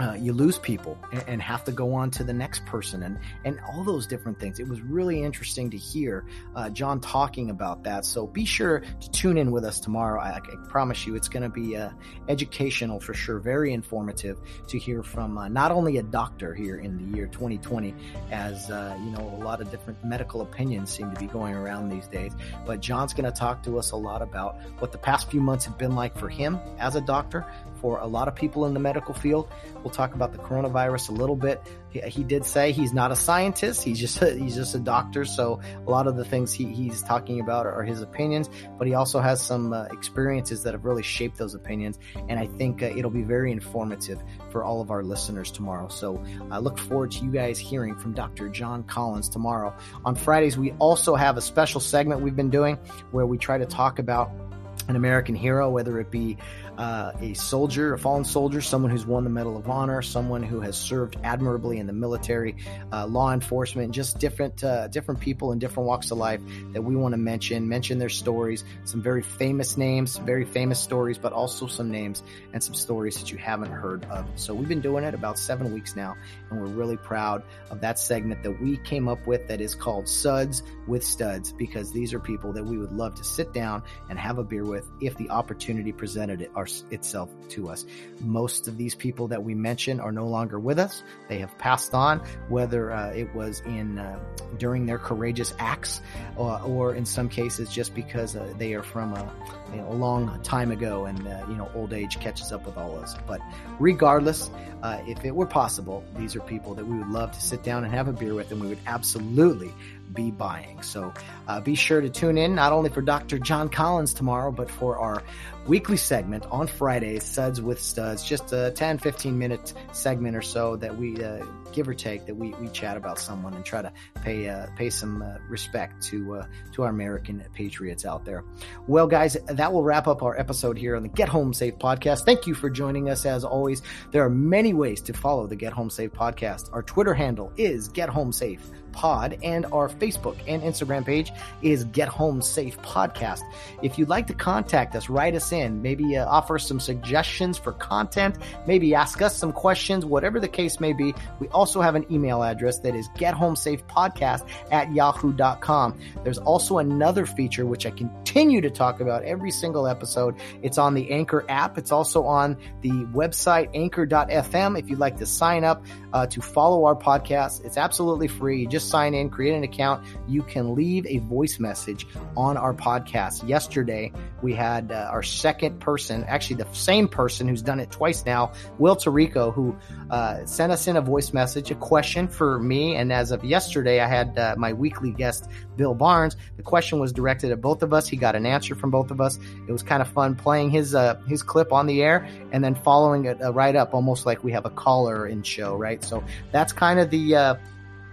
uh, you lose people and, and, have to go on to the next person and and all those different things. It was really interesting to hear uh, John talking about that. So be sure to tune in with us tomorrow. I, I promise you, it's going to be uh, educational for sure, very informative to hear from uh, not only a doctor here in the year 2020, as uh, you know, a lot of different medical opinions seem to be going around these days. But John's going to talk to us a lot about what the past few months have been like for him as a doctor, for a lot of people in the medical field. We'll talk about the coronavirus a little bit. He, he did say he's not a scientist; he's just a, he's just a doctor. So a lot of the things he, he's talking about are, his opinions, but he also has some uh, experiences that have really shaped those opinions. And I think uh, it'll be very informative for all of our listeners tomorrow. So I look forward to you guys hearing from Dr. John Collins tomorrow. On Fridays, we also have a special segment we've been doing where we try to talk about an American hero, whether it be uh, a soldier, a fallen soldier, someone who's won the Medal of Honor, someone who has served admirably in the military, uh, law enforcement, just different uh, different people in different walks of life that we want to mention, mention their stories, some very famous names, very famous stories, but also some names and some stories that you haven't heard of. So we've been doing it about seven weeks now, and we're really proud of that segment that we came up with that is called Suds with Studs because these are people that we would love to sit down and have a beer with if the opportunity presented it our, itself to us. Most of these people that we mention are no longer with us. They have passed on, whether uh, it was in uh, during their courageous acts, uh, or in some cases just because uh, they are from a, you know, a, long time ago, and uh, you know old age catches up with all of us. But regardless, uh, if it were possible, these are people that we would love to sit down and have a beer with, and we would absolutely be buying. So uh, be sure to tune in not only for Dr. John Collins tomorrow, but for our weekly segment on Fridays, Suds with Studs, just a 10, 15 minute segment or so that we uh, give or take that we, we chat about someone and try to pay uh, pay some uh, respect to uh, to our American patriots out there. Well, guys, that will wrap up our episode here on the Get Home Safe podcast. Thank you for joining us. As always, there are many ways to follow the Get Home Safe podcast. Our Twitter handle is Get Home Safe Pod, and our Facebook and Instagram page is Get Home Safe Podcast. If you'd like to contact us, write us in, maybe uh, offer some suggestions for content, maybe ask us some questions, whatever the case may be. We also have an email address that is gethomesafepodcast at yahoo.com. There's also another feature which I continue to talk about every single episode. It's on the Anchor app. It's also on the website anchor.fm. If you'd like to sign up uh, to follow our podcast, it's absolutely free. You just sign in, create an account. You can leave a voice message on our podcast. Yesterday, we had uh, our second person, actually the same person who's done it twice now, Will Tarico, who uh, sent us in a voice message, a question for me. And as of yesterday, I had uh, my weekly guest, Bill Barnes. The question was directed at both of us. He got an answer from both of us. It was kind of fun playing his uh, his clip on the air and then following it uh, right up, almost like we have a caller in show, right? So that's kind of the uh,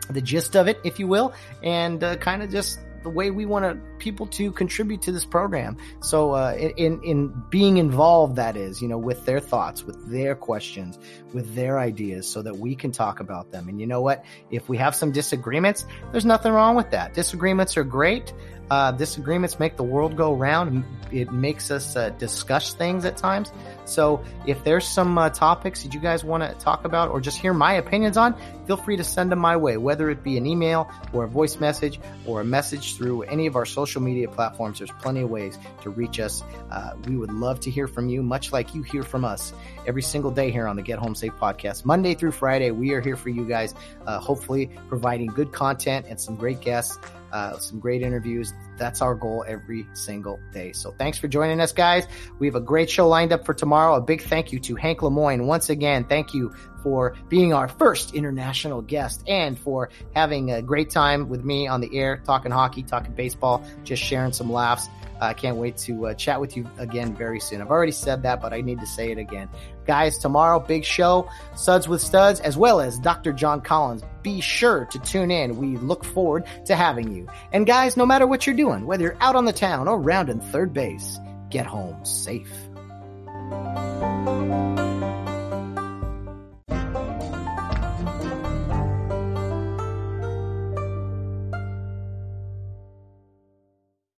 the gist of it, if you will, and uh, kind of just the way we want people to contribute to this program. So, uh, in in being involved, that is, you know, with their thoughts, with their questions, with their ideas, so that we can talk about them. And you know what? If we have some disagreements, there's nothing wrong with that. Disagreements are great. Uh, disagreements make the world go round. It makes us uh, discuss things at times. So if there's some uh, topics that you guys want to talk about or just hear my opinions on, feel free to send them my way, whether it be an email or a voice message or a message through any of our social media platforms. There's plenty of ways to reach us. Uh, we would love to hear from you, much like you hear from us every single day here on the Get Home Safe podcast. Monday through Friday, we are here for you guys, uh, hopefully providing good content and some great guests uh, some great interviews. That's our goal every single day. So thanks for joining us, guys. We have a great show lined up for tomorrow. A big thank you to Hank Lemoyne. Once again, thank you for being our first international guest and for having a great time with me on the air, talking hockey, talking baseball, just sharing some laughs. I can't wait to uh, chat with you again very soon. I've already said that, but I need to say it again. Guys, tomorrow, big show, Suds with Studs, as well as Dr. John Collins. Be sure to tune in. We look forward to having you. And guys, no matter what you're doing, whether you're out on the town or round in third base, get home safe.